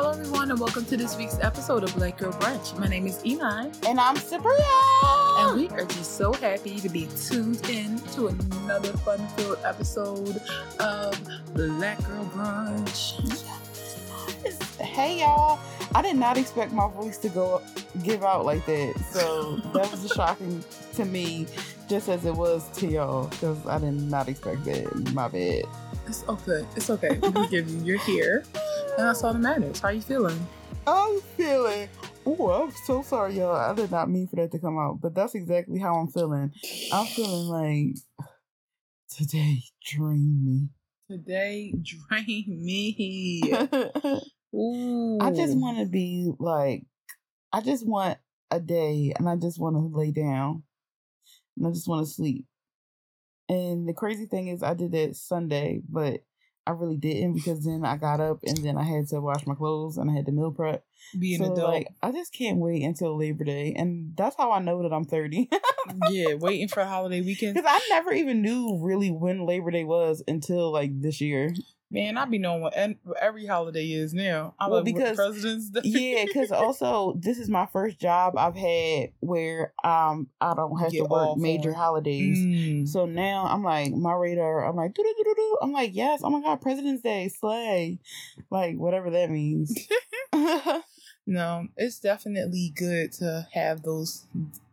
Hello, everyone, and welcome to this week's episode of Black Girl Brunch. My name is Iman, And I'm Sabria. and we are just so happy to be tuned in to another fun-filled episode of Black Girl Brunch. Hey y'all. I did not expect my voice to go give out like that. So that was shocking to me, just as it was to y'all, because I did not expect that. My bad. It's okay. It's okay. We forgive you. You're here, and that's all that matters. How you feeling? I'm feeling. Oh, I'm so sorry, y'all. I did not mean for that to come out, but that's exactly how I'm feeling. I'm feeling like today drain me. Today, drain me. Ooh. I just want to be like, I just want a day and I just want to lay down and I just want to sleep. And the crazy thing is, I did that Sunday, but I really didn't because then I got up and then I had to wash my clothes and I had to meal prep. be an so, adult. like, I just can't wait until Labor Day. And that's how I know that I'm 30. yeah, waiting for holiday weekend. Because I never even knew really when Labor Day was until like this year. Man, I be knowing what every holiday is now. I Well, because- President's Day. yeah, because also this is my first job I've had where um I don't have Get to work major on- holidays. Mm. So now I'm like my radar. I'm like doo doo doo doo. I'm like yes. Oh my god, President's Day, slay, like whatever that means. No, it's definitely good to have those,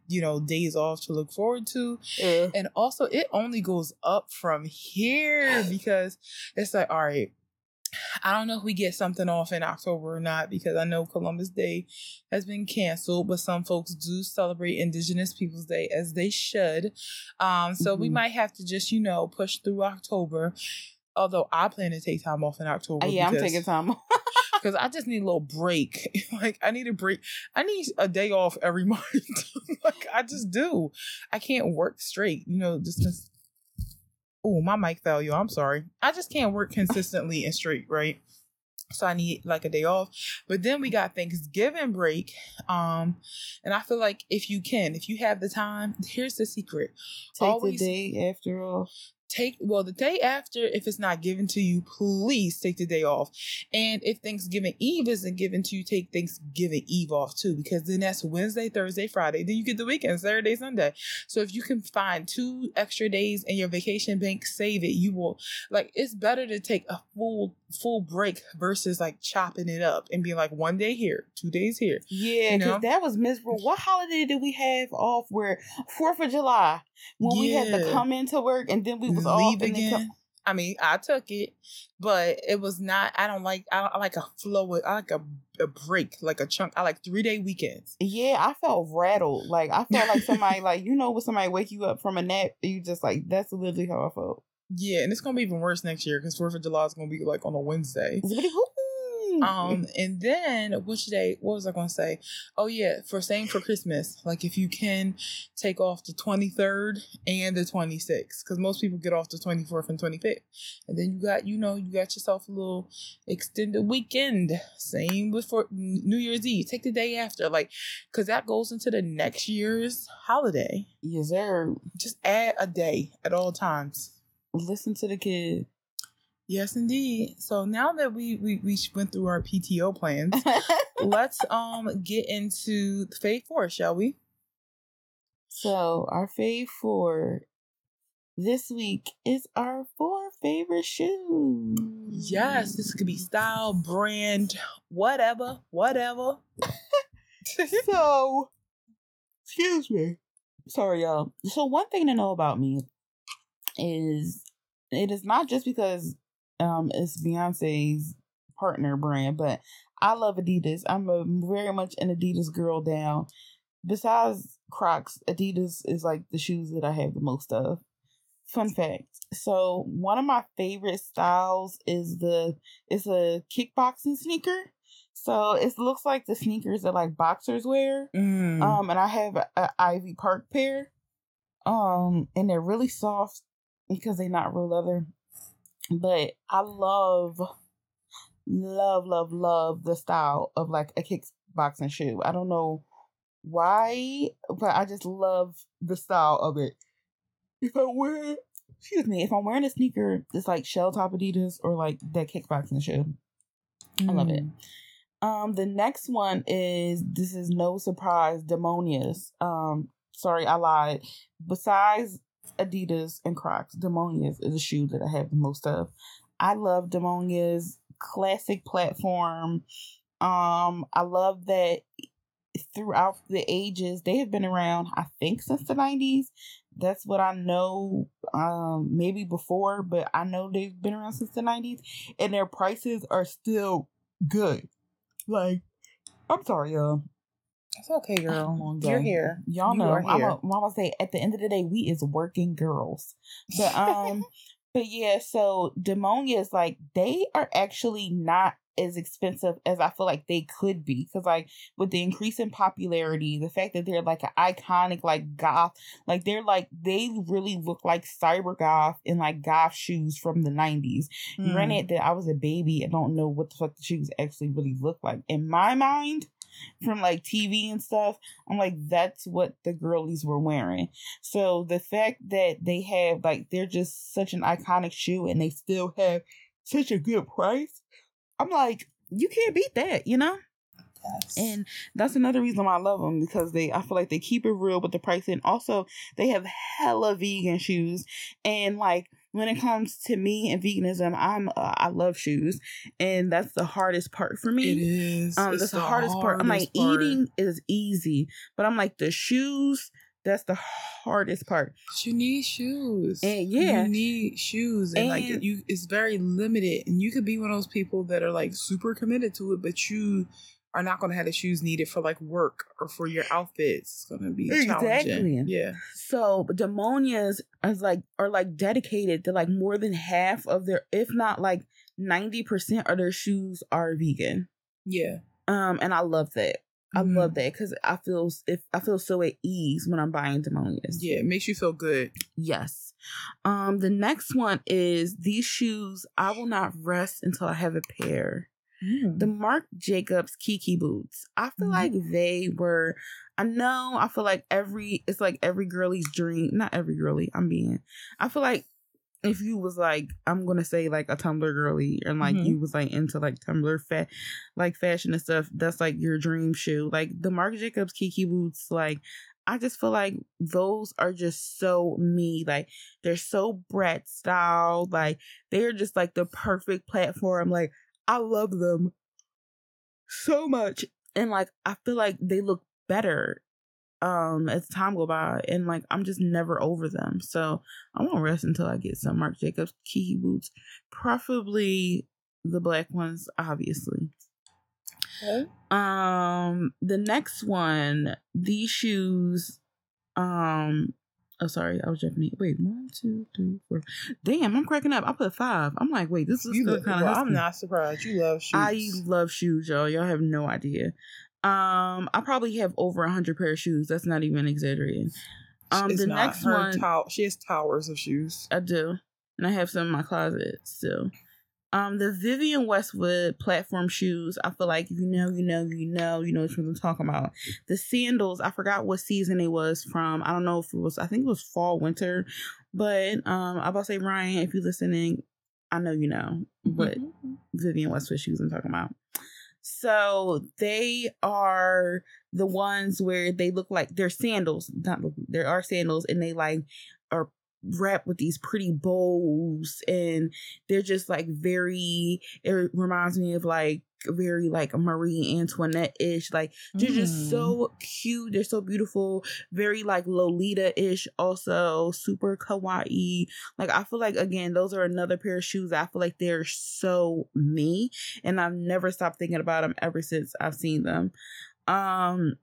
you know, days off to look forward to. Yeah. And also, it only goes up from here because it's like, all right, I don't know if we get something off in October or not because I know Columbus Day has been canceled, but some folks do celebrate Indigenous Peoples Day as they should. Um, so we Mhm. might have to just, you know, push through October. Although I plan to take time off in October. Yeah, I'm taking time. off. because I just need a little break. like I need a break. I need a day off every month. like I just do. I can't work straight. You know, just. Oh, my mic fell, you. I'm sorry. I just can't work consistently and straight, right? So I need like a day off. But then we got Thanksgiving break. Um, and I feel like if you can, if you have the time, here's the secret. Take Always- the day after all. Take well the day after if it's not given to you please take the day off. And if thanksgiving eve isn't given to you take thanksgiving eve off too because then that's wednesday thursday friday. Then you get the weekend saturday sunday. So if you can find two extra days in your vacation bank save it. You will like it's better to take a full full break versus like chopping it up and being like one day here two days here Yeah, You because know? that was miserable. What holiday did we have off where Fourth of July when we had to come into work and then we was off leave come- again. I mean, I took it, but it was not. I don't like. I, I like a flow. I like a, a break, like a chunk. I like three day weekends. Yeah, I felt rattled. Like I felt like somebody like you know when somebody wake you up from a nap, you just like that's literally how I felt. Yeah, and it's gonna be even worse next year because Fourth of July is gonna be like on a Wednesday. Um, and then what which day? What was I gonna say? Oh yeah, for same for Christmas. Like if you can take off the twenty third and the twenty sixth, because most people get off the twenty fourth and twenty fifth, and then you got you know you got yourself a little extended weekend. Same with for New Year's Eve. Take the day after, like, because that goes into the next year's holiday. yes, sir. Just add a day at all times. Listen to the kid. Yes, indeed. So now that we we, we went through our PTO plans, let's um get into the Fave Four, shall we? so our fave four this week is our four favorite shoes. Yes, this could be style, brand, whatever, whatever. so excuse me sorry y'all so one thing to know about me is it is not just because um it's beyonce's partner brand but i love adidas i'm a very much an adidas girl down besides crocs adidas is like the shoes that i have the most of fun fact so one of my favorite styles is the it's a kickboxing sneaker so it looks like the sneakers that like boxers wear. Mm. Um, and I have a, a Ivy Park pair. Um, and they're really soft because they're not real leather. But I love, love, love, love the style of like a kickboxing shoe. I don't know why, but I just love the style of it. If I wear, excuse me, if I'm wearing a sneaker it's like shell toe Adidas or like that kickboxing shoe, I love it. Mm. Um, the next one is this is no surprise, Demonias. Um, sorry, I lied. Besides Adidas and Crocs, Demonias is a shoe that I have the most of. I love Demonias classic platform. Um, I love that throughout the ages they have been around. I think since the nineties. That's what I know. Um, maybe before, but I know they've been around since the nineties, and their prices are still good. Like, I'm sorry, y'all. It's okay, girl. You're here. Y'all You know. are I'm here. a, mama say at the end of the day, we is working girls. But um, but yeah. So demonia is like they are actually not as expensive as I feel like they could be because like with the increase in popularity, the fact that they're like an iconic like goth, like they're like they really look like cyber goth in like goth shoes from the nineties. Mm. Granted that I was a baby I don't know what the fuck the shoes actually really look like. In my mind, from like TV and stuff, I'm like, that's what the girlies were wearing. So the fact that they have like they're just such an iconic shoe and they still have such a good price, I'm like, you can't beat that, you know? Yes. And that's another reason why I love them because they I feel like they keep it real with the pricing. Also, they have hella vegan shoes, and like when it comes to me and veganism, I'm uh, I love shoes, and that's the hardest part for me. it is. Um, It's that's the, hardest, part. I'm like part. eating is easy, but I'm like the shoes. That's the hardest part. But you need shoes. And yeah. you need shoes, and, like you, it's very limited. And you could be one of those people that are like super committed to it, but you are not going to have the shoes needed for like work or for your outfits. It's going to be Exactly. challenging. Yeah, So demonias is like are like dedicated to like more than half of their, if not like ninety percent of their shoes are vegan. yeah. Um, and I love that. I Mhm. love that because I feel if I feel so at ease when I'm buying demonias. Yeah, it makes you feel good. Yes. Um, the next one is these shoes. I will not rest until I have a pair. The Marc Jacobs Kiki boots. I feel Mhm. like they were. I know. I feel like every. It's like every girlie's dream. Not every girlie. I'm being. I feel like if you was like, I'm gonna say like a Tumblr girly, and like Mhm. you was like into like Tumblr fat, like fashion and stuff. That's like your dream shoe. Like the Marc Jacobs Kiki boots. Like I just feel like those are just so me. Like they're so brat style. Like they're just like the perfect platform. Like I love them so much. And like I feel like they look better um as time go by and like I'm just never over them. So I won't rest until I get some Marc Jacobs Kiki boots. Preferably the black ones, obviously. Okay. Um, the next one, these shoes. Um, oh sorry, I was jumping. in. Wait, one, two, three, four. Damn, I'm cracking up. I put five. I'm like, wait, this is look, kind of. I'm not surprised. You love shoes. I love shoes, y'all. Y'all have no idea. Um, I probably have over a hundred pair of shoes. That's not even exaggerating. Um, It's the next one, tow- she has towers of shoes. I do. And I have some in my closet still. Um, the Vivienne Westwood platform shoes, I feel like if you know, you know, you know, you know what I'm talking about. The sandals, I forgot what season it was from. I don't know if it was, I think it was fall, winter. But um, I about to say, Ryan, if you're listening, I know you know what Mhm. Vivienne Westwood shoes I'm talking about. So they are the ones where they look like they're sandals. Not there are sandals, and they like wrapped with these pretty bows, and they're just like very. It reminds me of like very like Marie Antoinette ish. Like they're just Mm. so cute. They're so beautiful. Very like Lolita ish. Also super kawaii. Like I feel like again, those are another pair of shoes. I feel like they're so me, and I've never stopped thinking about them ever since I've seen them. Um,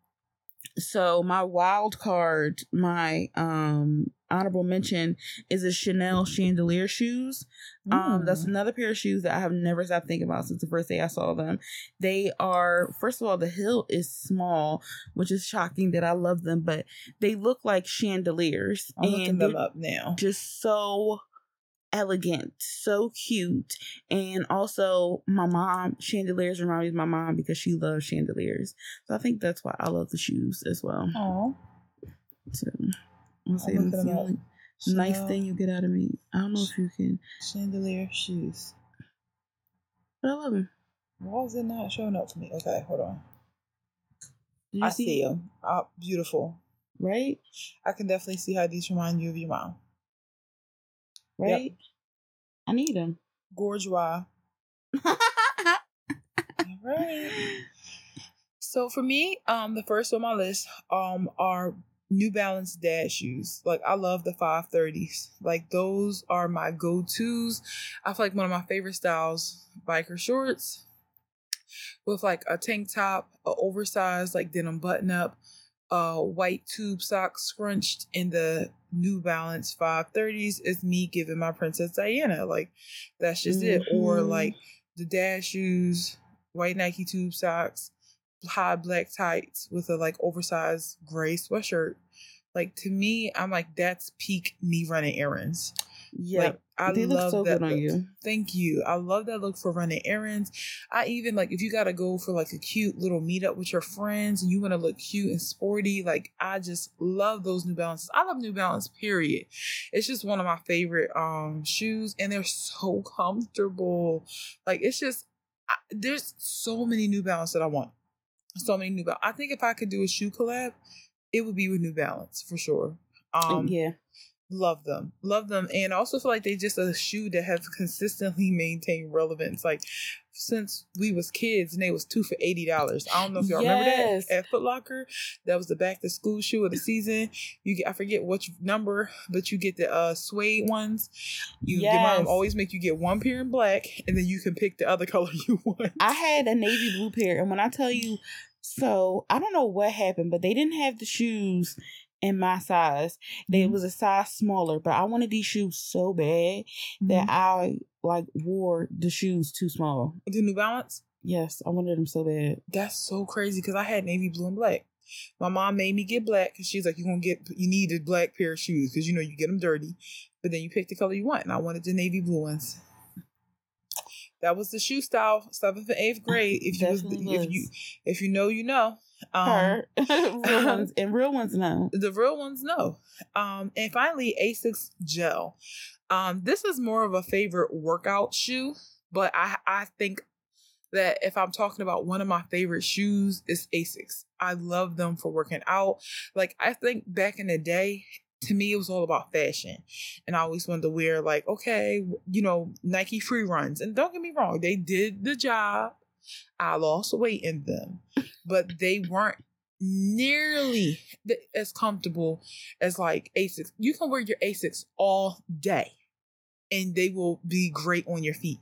so my wild card, my um honorable mention is a Chanel chandelier shoes. Um, that's Mm. another pair of shoes that I have never stopped thinking about since the first day I saw them. They are, first of all, the heel is small, which is shocking that I love them, but they look like chandeliers. I'm looking and them up now. just so elegant, so cute. And also, my mom, chandeliers remind me of my mom because she loves chandeliers. So I think that's why I love the shoes as well. Oh, So I'm saying it's the only nice thing you get out of me. I don't know if you can, Chandelier shoes. but I love them. Why is it not showing up for me? Okay, hold on. You I see them. Oh, beautiful. Right? I can definitely see how these remind you of your mom. Right? I need them. Bourgeois. All right. So for me, um, the first on my list um are New Balance dad shoes. Like I love the 530s. Like those are my go-tos. I feel like one of my favorite styles, biker shorts with like a tank top, a oversized like denim button up, uh white tube socks scrunched in the New Balance 530s is me giving my Princess Diana. Like that's just it. Or Mhm. like the dad shoes, white Nike tube socks, high black tights with a like oversized gray sweatshirt. Like to me, I'm like that's peak me running errands. Yeah. Like I they love look so that good on look. you. Thank you. I love that look for running errands. I even like if you gotta go for like a cute little meetup with your friends and you want to look cute and sporty. Like I just love those New Balances. I love New Balance. Period. It's just one of my favorite um shoes, and they're so comfortable. Like it's just I, there's so many New Balance that I want. So many New Balance. I think if I could do a shoe collab, it would be with New Balance for sure. Um, yeah. love them love them and I also feel like they just a shoe that have consistently maintained relevance like since we was kids and they was two for eighty dollars i don't know if y'all Yes. remember that at Foot Locker. that was the back to school shoe of the season you get i forget which number but you get the uh suede ones you your mom always make you get one pair in black and then you can pick the other color you want I had a navy blue pair, and when I tell you, so I don't know what happened, but they didn't have the shoes in my size. They Mhm. was a size smaller, but I wanted these shoes so bad that I like wore the shoes too small. the new balance Yes, I wanted them so bad. That's so crazy because I had navy blue and black. My mom made me get black because she's like, "You're gonna get, you need a black pair of shoes because you know you get them dirty, but then you pick the color you want." And I wanted the navy blue ones. That was the shoe style, seventh and eighth grade. If you was, Definitely if you if you know, you know. Um, real ones and real ones no. the real ones know. Um, and finally, Asics gel. Um, this is more of a favorite workout shoe, but I I think that if I'm talking about one of my favorite shoes, it's Asics. I love them for working out. Like I think back in the day, to me it was all about fashion, and I always wanted to wear like okay, you know, Nike free runs. And don't get me wrong, they did the job. I lost weight in them, but they weren't nearly as comfortable as like Asics. You can wear your Asics all day and they will be great on your feet.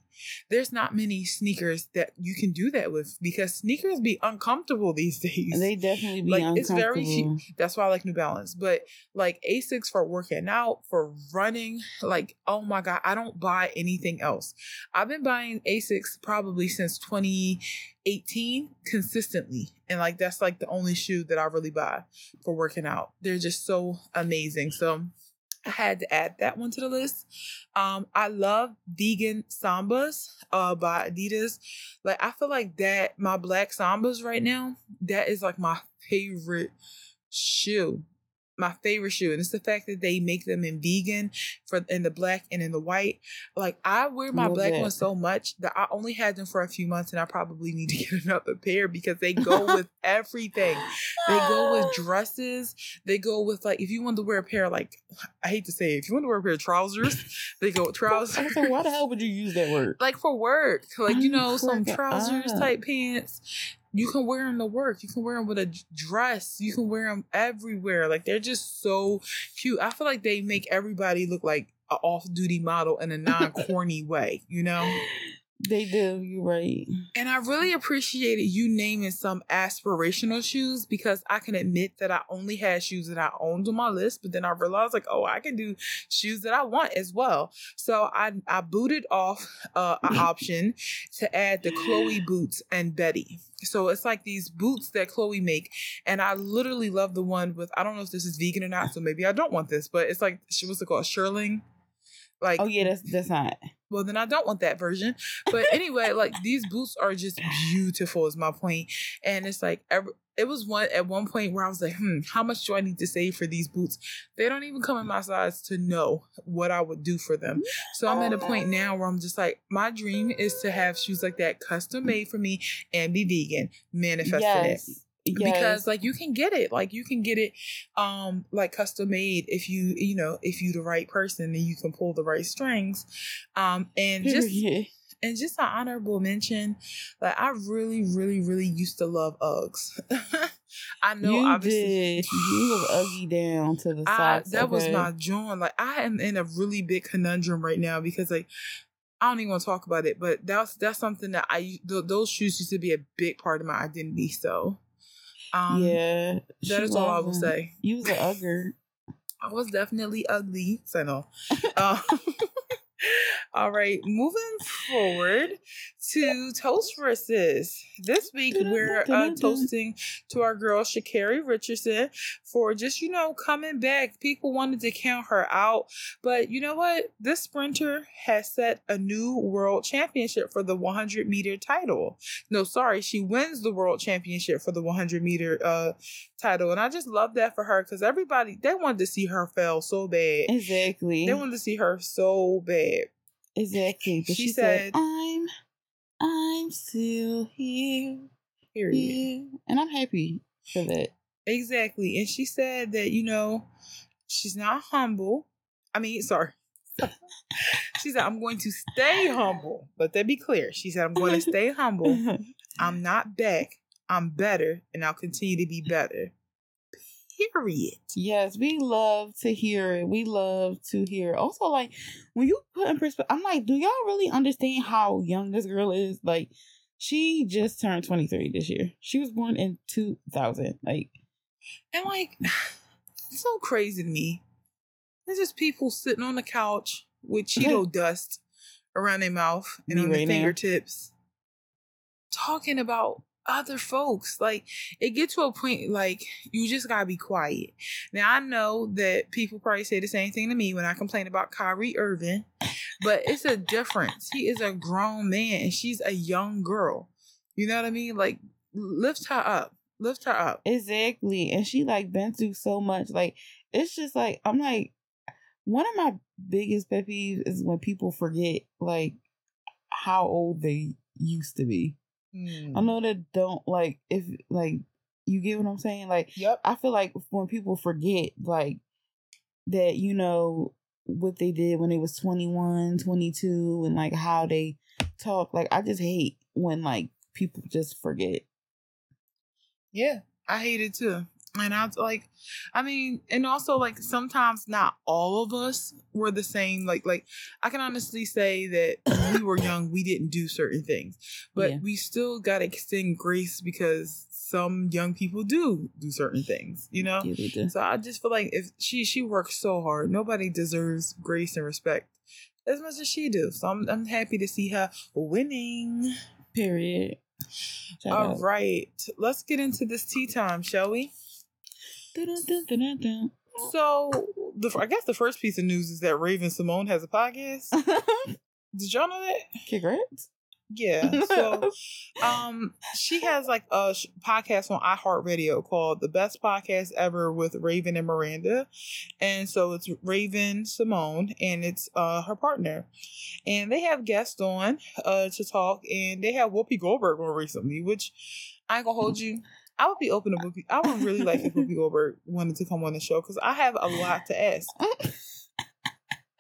There's not many sneakers that you can do that with because sneakers be uncomfortable these days. They definitely be Like, uncomfortable. it's very. That's why I like New Balance. But like Asics for working out, for running, like, oh my God, I don't buy anything else. I've been buying Asics probably since 2018 consistently. And like, that's like the only shoe that I really buy for working out. They're just so amazing. So I had to add that one to the list. Um, I love vegan sambas uh by Adidas. Like I feel like that my black sambas right now, that is like my favorite shoe. My favorite shoe. And it's the fact that they make them in vegan for in the black and in the white. Like I wear my Love black that. ones so much that I only had them for a few months and I probably need to get another pair because they go with everything. They go with dresses. They go with like if you want to wear a pair of like I hate to say it, if you want to wear a pair of trousers, they go with trousers. I why the hell would you use that word? like for work, like you know, some trousers type pants. You can wear them to work. You can wear them with a dress. You can wear them everywhere. Like they're just so cute. I feel like they make everybody look like an off-duty model in a non-corny way. You know. They do. You're right. And I really appreciated you naming some aspirational shoes because I can admit that I only had shoes that I owned on my list, but then I realized like, oh, I can do shoes that I want as well. So I I booted off uh, an option to add the Chloe boots and Betty. So it's like these boots that Chloe make, and I literally love the one with I don't know if this is vegan or not, so maybe I don't want this, but it's like she what's it called, shearling. Like Oh yeah, that's that's not. well then i don't want that version but anyway like these boots are just beautiful is my point and it's like every, it was one at one point where I was like, hmm, how much do I need to save for these boots? They don't even come in my size to know what I would do for them. So I'm at a point now where I'm just like, my dream is to have shoes like that custom made for me and be vegan. Manifested yes. it. Yes. Because like you can get it, like you can get it, um, like custom made if you you know if you the right person and you can pull the right strings, um, and just Period. and just an honorable mention, like I really, really, really used to love Uggs. I know, you obviously, did. You was ugly down to the socks. that was my joint. Like I am in a really big conundrum right now because like I don't even want to talk about it, but that's that's something that I th- those shoes used to be a big part of my identity. So, um, yeah. that is all I will say. You was an ugger. I was definitely ugly. So no. Uh, all right, moving forward to toast versus. This week we're uh, toasting to our girl Sha'Carri Richardson for just you know coming back. People wanted to count her out, but you know what? This sprinter has set a new world championship for the 100 meter title. No, sorry, she wins the world championship for the 100 meter uh title, and I just love that for her because everybody they wanted to see her fail so bad. Exactly. They wanted to see her so bad. Exactly. But She she, said, said- I'm I'm still here. Period. here." And I'm happy for that. Exactly. And she said that, you know, she's not humble. I mean, sorry. she said, I'm going to stay humble. Let that be clear. She said, I'm going to stay humble. I'm not back. I'm better. And I'll continue to be better. Period. yes, we love to hear it. We love to hear. It. Also, like when you put in perspective, I'm like, do y'all really understand how young this girl is? Like, she just turned 23 this year. She was born in 2000. Like, And like, it's so crazy to me. There's just people sitting on the couch with Cheeto dust around their mouth and Me on their right now. fingertips, talking about other folks. Like, it gets to a point like you just gotta be quiet. Now I know that people probably say the same thing to me when I complain about Kyrie Irving, but it's a difference. He is a grown man and she's a young girl. You know what I mean? Like, lift her up. Lift her up. Exactly. And she like been through so much. Like it's just like I'm like one of my biggest pet peeves is when people forget like how old they used to be. Hmm. I know that don't like if like you get what I'm saying? Like Yep. I feel like when people forget like that, you know, what they did when they was 21, 22 and like how they talk, like I just hate when like people just forget. Yeah, I hate it too. And I was like, I mean, and also like sometimes not all of us were the same. Like, like I can honestly say that when we were young, we didn't do certain things, but Yeah. we still got to extend grace because some young people do do certain things, you know. Yeah, do. So I just feel like if she she works so hard, nobody deserves grace and respect as much as she do. So I'm I'm happy to see her winning. Period. Shout All out. right, let's get into this tea time, shall we? Dun, dun, dun, dun, dun. So, the I guess the first piece of news is that Raven-Symoné has a podcast. Did y'all know that? Congrats. Yeah. So, um, she has like a sh- podcast on iHeartRadio called "The Best Podcast Ever" with Raven and Miranda, and so it's Raven-Symoné and it's uh her partner, and they have guests on uh to talk, and they have Whoopi Goldberg on recently, which I ain't gonna hold you. I would be open to Whoopi. I would really like if Whoopi Goldberg wanted to come on the show because I have a lot to ask.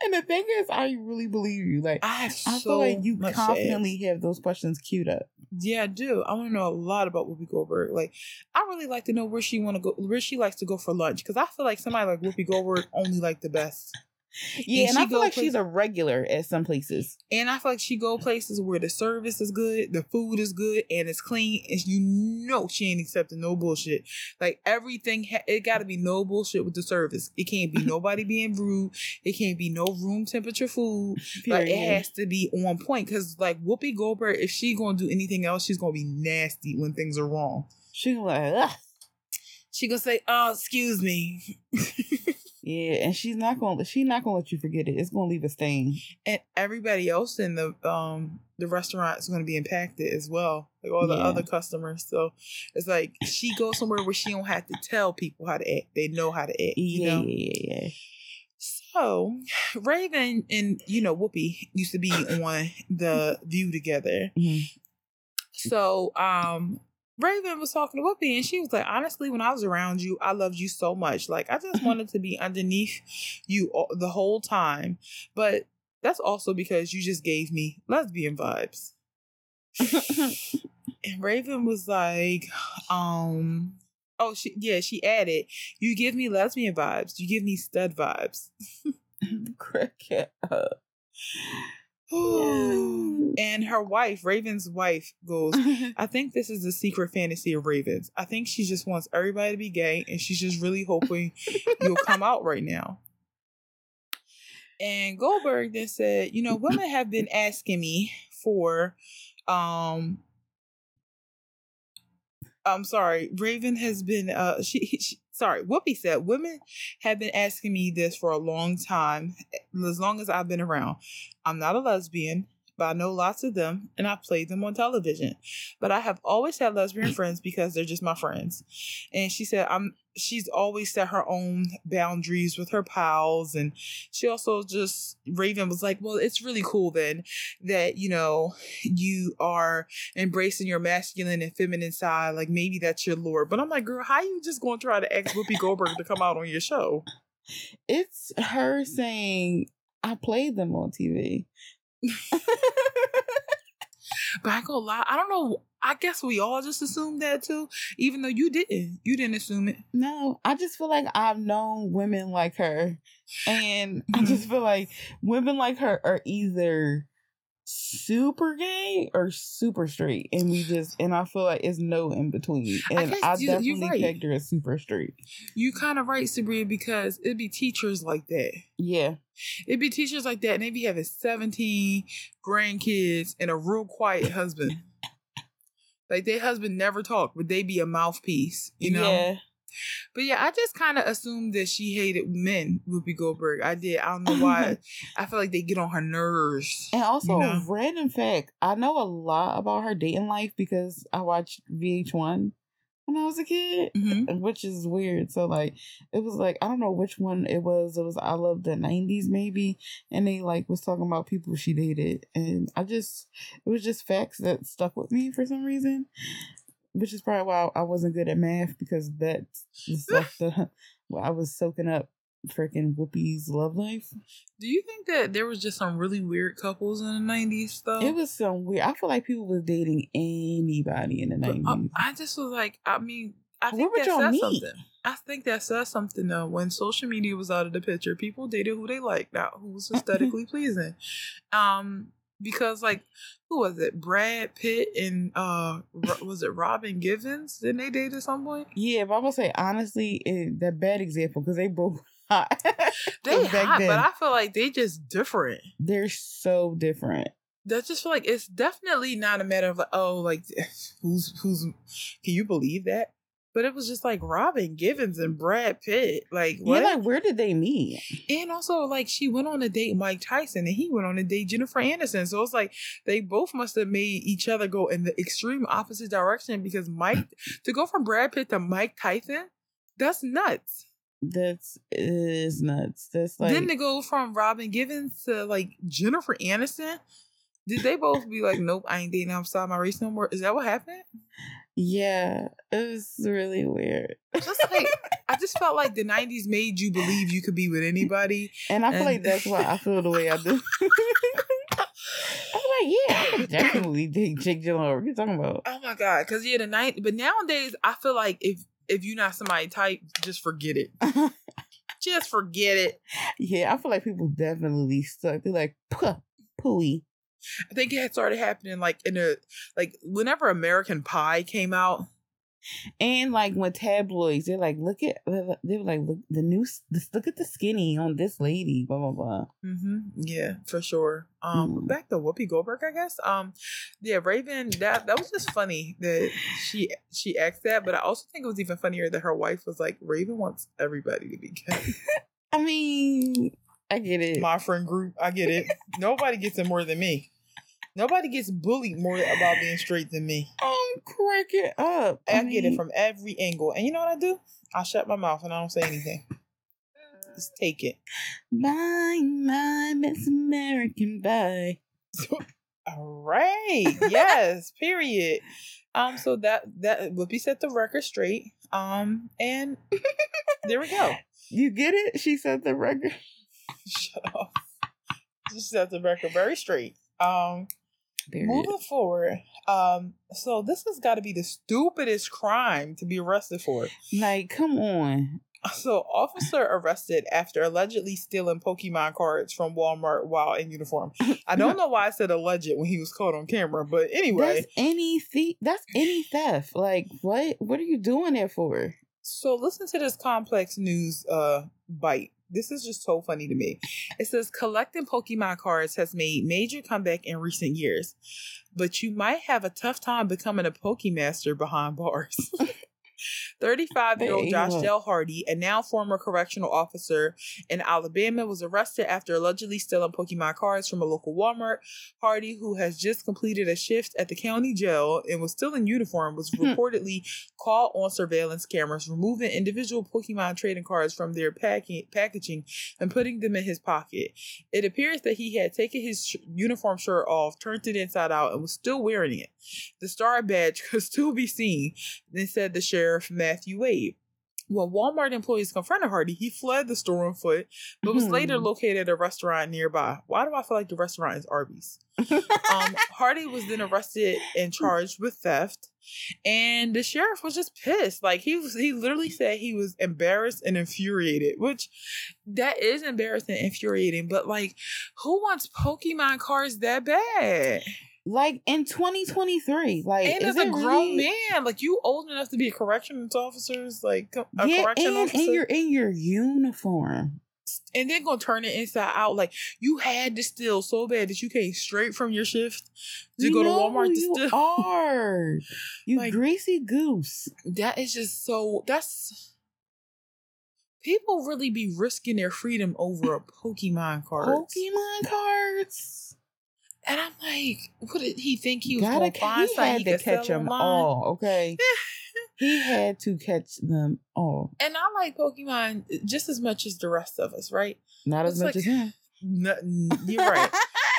and the thing is, I really believe you. Like, I I so feel like you much to ask. confidently have those questions queued up. Yeah, I do. I want to know a lot about Whoopi Goldberg. Like, I really like to know where she want to go, where she likes to go for lunch, because I feel like somebody like Whoopi Goldberg only like the best. Yeah, and, she I feel like places- she's a regular at some places. And I feel like she go places where the service is good, the food is good, and it's clean, and you know she ain't accepting no bullshit. Like everything, ha- it got to be no bullshit with the service. It can't be nobody being rude. It can't be no room temperature food. Like it has to be on point. Because like Whoopi Goldberg, if she gonna do anything else, she's gonna be nasty when things are wrong. She gonna like, Ugh. She gonna say, "Oh, excuse me." Yeah, and she's not gonna she's not gonna let you forget it. It's gonna leave a stain. And everybody else in the um the restaurant is gonna be impacted as well. Like all the Yeah. other customers. So it's like she goes somewhere where she don't have to tell people how to act. They know how to act. You Yeah, know? yeah, yeah, yeah. So Raven and you know Whoopi used to be on the View together. Mhm. So um Raven was talking to Whoopi and she was like, honestly, when I was around you, I loved you so much. Like I just wanted to be underneath you all, the whole time. But that's also because you just gave me lesbian vibes. and Raven was like, um, oh she yeah, she added, you give me lesbian vibes, you give me stud vibes. Crack it up. and her wife, Raven's wife, goes, I think this is the secret fantasy of Ravens. I think she just wants everybody to be gay and she's just really hoping you'll come out right now. And Goldberg then said, you know, women have been asking me for um I'm sorry, Raven has been uh she, she sorry, Whoopi said women have been asking me this for a long time, eh, as long as I've been around. I'm not a lesbian, but I know lots of them and I've played them on television. But I have always had lesbian friends because they're just my friends. And she said I'm she's always set her own boundaries with her pals and she also just Raven was like, "Well, it's really cool then that, you know, you are embracing your masculine and feminine side. Like maybe that's your lure." But I'm like, "Girl, how you just going to try to ask Whoopi Goldberg to come out on your show?" it's her saying, I played them on TV. But I gonna lie, I don't know. I guess we all just assumed that too, even though you didn't. You didn't assume it. No, I just feel like I've known women like her. And I mm-hmm. just feel like women like her are either super gay or super straight. And we just, and I feel like it's no in between. I And guess I, you- definitely right. pegged her as super straight. You kind of right, sabrina because it'd be teachers like that. Yeah. It'd be teachers like that, and they be having 17 grandkids and a real quiet husband. like their husband never talk, but they be a mouthpiece, you know? Yeah. But yeah, I just kind of assumed that she hated men, Whoopi Goldberg. I did. I don't know why. I feel like they get on her nerves. And also, You know? random fact, I know a lot about her dating life because I watched VH1 when I was a kid, Mhm. which is weird. So, like, it was like, I don't know which one it was. It was I Love the 90s, maybe. And they, like, was talking about people she dated. And I just, it was just facts that stuck with me for some reason, which is probably why I wasn't good at math because that's the stuff that well, I was soaking up freaking Whoopi's love life. Do you think that there was just some really weird couples in the 90s, though? It was some weird. I feel like people was dating anybody in the uh, nineties. I just was like, I mean, I think that says meet? something. I think that says something though. When social media was out of the picture, people dated who they liked, not who was aesthetically pleasing. Um, because like, who was it? Brad Pitt and uh, was it Robin Givens? Didn't they date at some point? yeah, but I'm gonna say honestly, it, that bad example because they both hot. They hot, then. but I feel like they just different. They're so different. That just feel like it's definitely not a matter of like, oh, like who's who's. Can you believe that? But it was just like Robin Givens and Brad Pitt. Like what? Yeah, like where did they meet? And also, like, she went on a date Mike Tyson, and he went on a date Jennifer Anderson. So it's like they both must have made each other go in the extreme opposite direction because Mike to go from Brad Pitt to Mike Tyson, that's nuts. That's is nuts. That's like then to go from Robin Givens to like Jennifer Anderson. did they both be like, nope, I ain't dating outside my race no more? Is that what happened? Yeah, it was really weird. Just like I just felt like the '90s made you believe you could be with anybody. And I feel like that's why I feel the way I do. I'm like, yeah, I definitely date Jake Gyllenhaal. What are you talking about? Oh my god, because yeah, the night. But nowadays, I feel like if if you're not somebody type, just forget it. Just forget it. yeah, I feel like people definitely stuck. They're like, puh, pooey. I think it started happening like in a like whenever American Pie came out. And like when tabloids, they're like, look at they were like, look the new look at the skinny on this lady, blah blah blah. Mm-hmm. Yeah, for sure. Um, Mm. back to Whoopi Goldberg, I guess. Um, yeah, Raven. That that was just funny that she she asked that, but I also think it was even funnier that her wife was like, Raven wants everybody to be gay. I mean, I get it. My friend group, I get it. Nobody gets it more than me. Nobody gets bullied more about being straight than me. I'm cracking up. I, I mean, get it from every angle. And you know what I do? I shut my mouth and I don't say anything. Just take it. Bye, my Miss American, bye. All right. yes. Period. Um. So that that Whoopi set the record straight. Um. And there we go. You get it? She set the record. Shut up. Just set the record very straight. Um. Period. Moving forward, um, so this has got to be the stupidest crime to be arrested for. Like, come on. So, officer arrested after allegedly stealing Pokemon cards from Walmart while in uniform. I don't know why I said alleged when he was caught on camera, but anyway, that's any thief. That's any theft. Like, what? What are you doing there for? So, listen to this complex news uh bite. This is just so funny to me. It says collecting Pokemon cards has made major comeback in recent years, but you might have a tough time becoming a Pokemaster behind bars. 35 year old Josh Dale Hardy, a now former correctional officer in Alabama, was arrested after allegedly stealing Pokemon cards from a local Walmart. Hardy, who has just completed a shift at the county jail and was still in uniform, was hmm. reportedly caught on surveillance cameras removing individual Pokemon trading cards from their packing, packaging and putting them in his pocket. It appears that he had taken his sh- uniform shirt off, turned it inside out, and was still wearing it. The star badge could still be seen, then said the sheriff Sheriff Matthew Wade. When Walmart employees confronted Hardy, he fled the store on foot, but was later hmm. located at a restaurant nearby. Why do I feel like the restaurant is Arby's? um, Hardy was then arrested and charged with theft, and the sheriff was just pissed. Like he was, he literally said he was embarrassed and infuriated, which that is embarrassing and infuriating. But like, who wants Pokemon cards that bad? Like in 2023 like and as a grown really... man like you old enough to be a corrections officers like a yeah, correction and, officer? and you're in your uniform. And then gonna turn it inside out like you had to steal so bad that you came straight from your shift to you go to walmart to you steal. are. You like, greasy goose. That is just so that's people really be risking their freedom over a pokemon card pokemon cards and I'm like, what did he think he was going to find? He had to catch them all, okay? he had to catch them all. And I like Pokemon just as much as the rest of us, right? Not it's as much like, as him. You're right.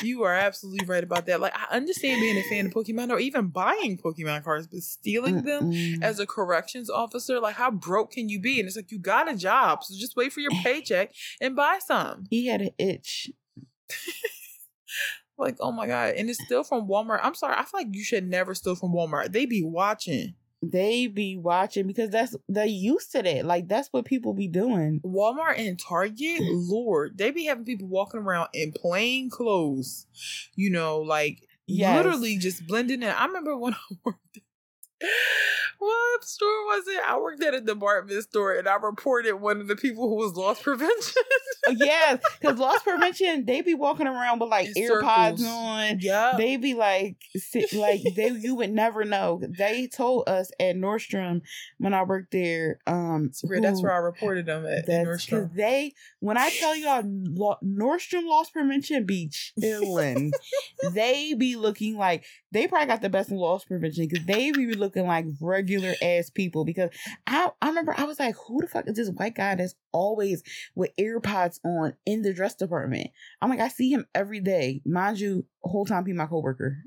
you are absolutely right about that. Like, I understand being a fan of Pokemon or even buying Pokemon cards, but stealing them Mm-mm. as a corrections officer, like, how broke can you be? And it's like, you got a job, so just wait for your paycheck and buy some. He had an itch. Like, oh my God. And it's still from Walmart. I'm sorry. I feel like you should never steal from Walmart. They be watching. They be watching because that's they're used to that. Like that's what people be doing. Walmart and Target, Lord, they be having people walking around in plain clothes. You know, like yes. literally just blending in. I remember when I worked what store was it? I worked at a department store and I reported one of the people who was loss prevention. Oh, yes, because loss prevention, they be walking around with like In AirPods on. Yeah. They be like, like they you would never know. They told us at Nordstrom when I worked there. Um, who, that's where I reported them at, at Nordstrom. They, when I tell y'all, Nordstrom loss prevention be chilling. they be looking like they probably got the best in loss prevention because they be looking like regular ass people because I, I remember I was like, who the fuck is this white guy that's always with AirPods on in the dress department? I'm like, I see him every day. Mind you, whole time he my coworker.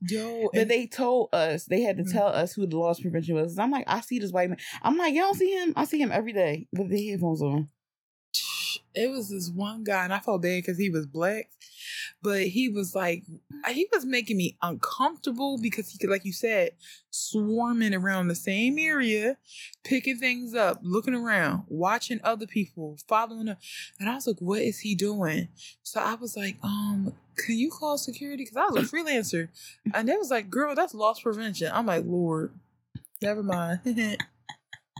Yo, but they told us they had to mm-hmm. tell us who the loss prevention was. I'm like, I see this white man. I'm like, y'all see him? I see him every day with the headphones on. It was this one guy, and I felt bad because he was black but he was like he was making me uncomfortable because he could like you said swarming around the same area picking things up looking around watching other people following up. And i was like what is he doing? So i was like um can you call security? Because i was a freelancer. And they was like girl that's loss prevention. I'm like lord never mind.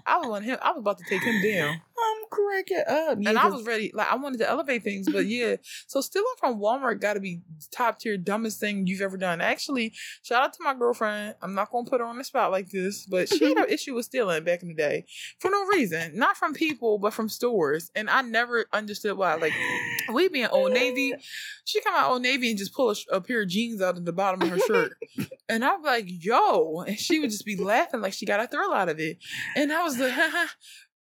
I was on him. I was about to take him down. I'm cracking up. Yeah, and I was ready. Like I wanted to elevate things, but yeah. So stealing from Walmart got to be top tier dumbest thing you've ever done. Actually, shout out to my girlfriend. I'm not gonna put her on the spot like this, but she had an issue with stealing back in the day for no reason, not from people, but from stores. And I never understood why. Like we being Old Navy, she come out Old Navy and just pull a, sh- a pair of jeans out of the bottom of her shirt, and I'm like, yo, and she would just be laughing like she got a thrill out of it, and I was like.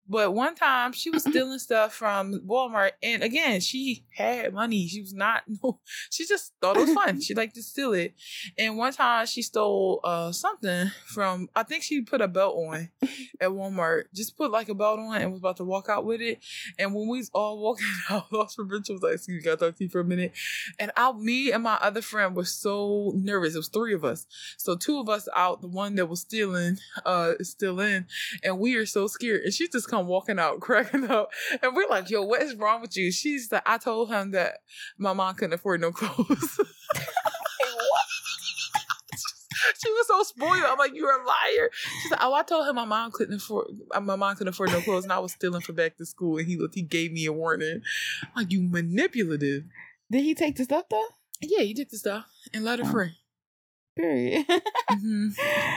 But one time she was stealing stuff from Walmart, and again, she had money. She was not no, she just thought it was fun. She liked to steal it. And one time she stole uh something from I think she put a belt on at Walmart. Just put like a belt on and was about to walk out with it. And when we was all walking out, Lost Rachel was like, "Excuse me, I talk to you for a minute?" And I, me and my other friend were so nervous. It was three of us, so two of us out. The one that was stealing uh is still in, and we are so scared. And she just come walking out, cracking up, and we're like, "Yo, what is wrong with you?" She's like, "I told him that my mom couldn't afford no clothes." She was so spoiled. I'm like, you're a liar. She's like, oh, I told him my mom couldn't afford uh, my mom couldn't afford no clothes, and I was stealing for back to school, and he looked, he gave me a warning. I'm like, you manipulative. Did he take the stuff though? Yeah, he took the stuff and let her Oh. free. Period. hmm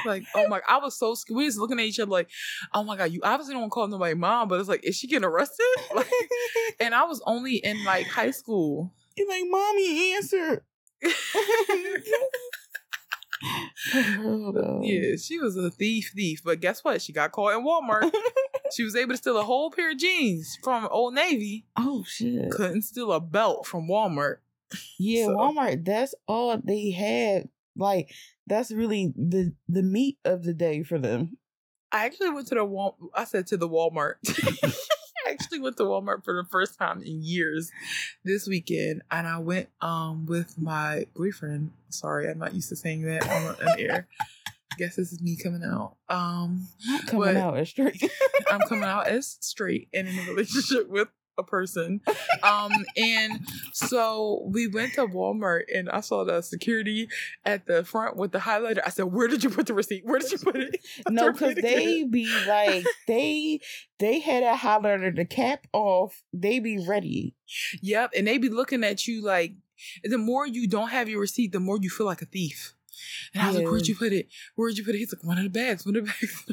Like, oh my, god, I was so scared. We was looking at each other like, oh my god, you obviously don't call nobody mom, but it's like, is she getting arrested? Like, and I was only in like high school. You're like, mommy, answer. Yeah, she was a thief, thief. But guess what? She got caught in Walmart. she was able to steal a whole pair of jeans from Old Navy. Oh shit. Couldn't steal a belt from Walmart. Yeah, So- Walmart. That's all they had. Like that's really the the meat of the day for them. I actually went to the Wal. I said to the Walmart. I actually went to Walmart for the first time in years this weekend, and I went um with my boyfriend. Sorry, I'm not used to saying that on an air. Guess this is me coming out. Um, Not coming out as straight. I'm coming out as straight and in a relationship with a person. Um, and so we went to Walmart and I saw the security at the front with the highlighter. I said, Where did you put the receipt? Where did you put it? no, because they be like they they had a highlighter the cap off. They be ready. Yep. And they be looking at you like the more you don't have your receipt, the more you feel like a thief. And I was like, Where'd you put it? Where'd you put it? He's like, one of the bags, one of the bags.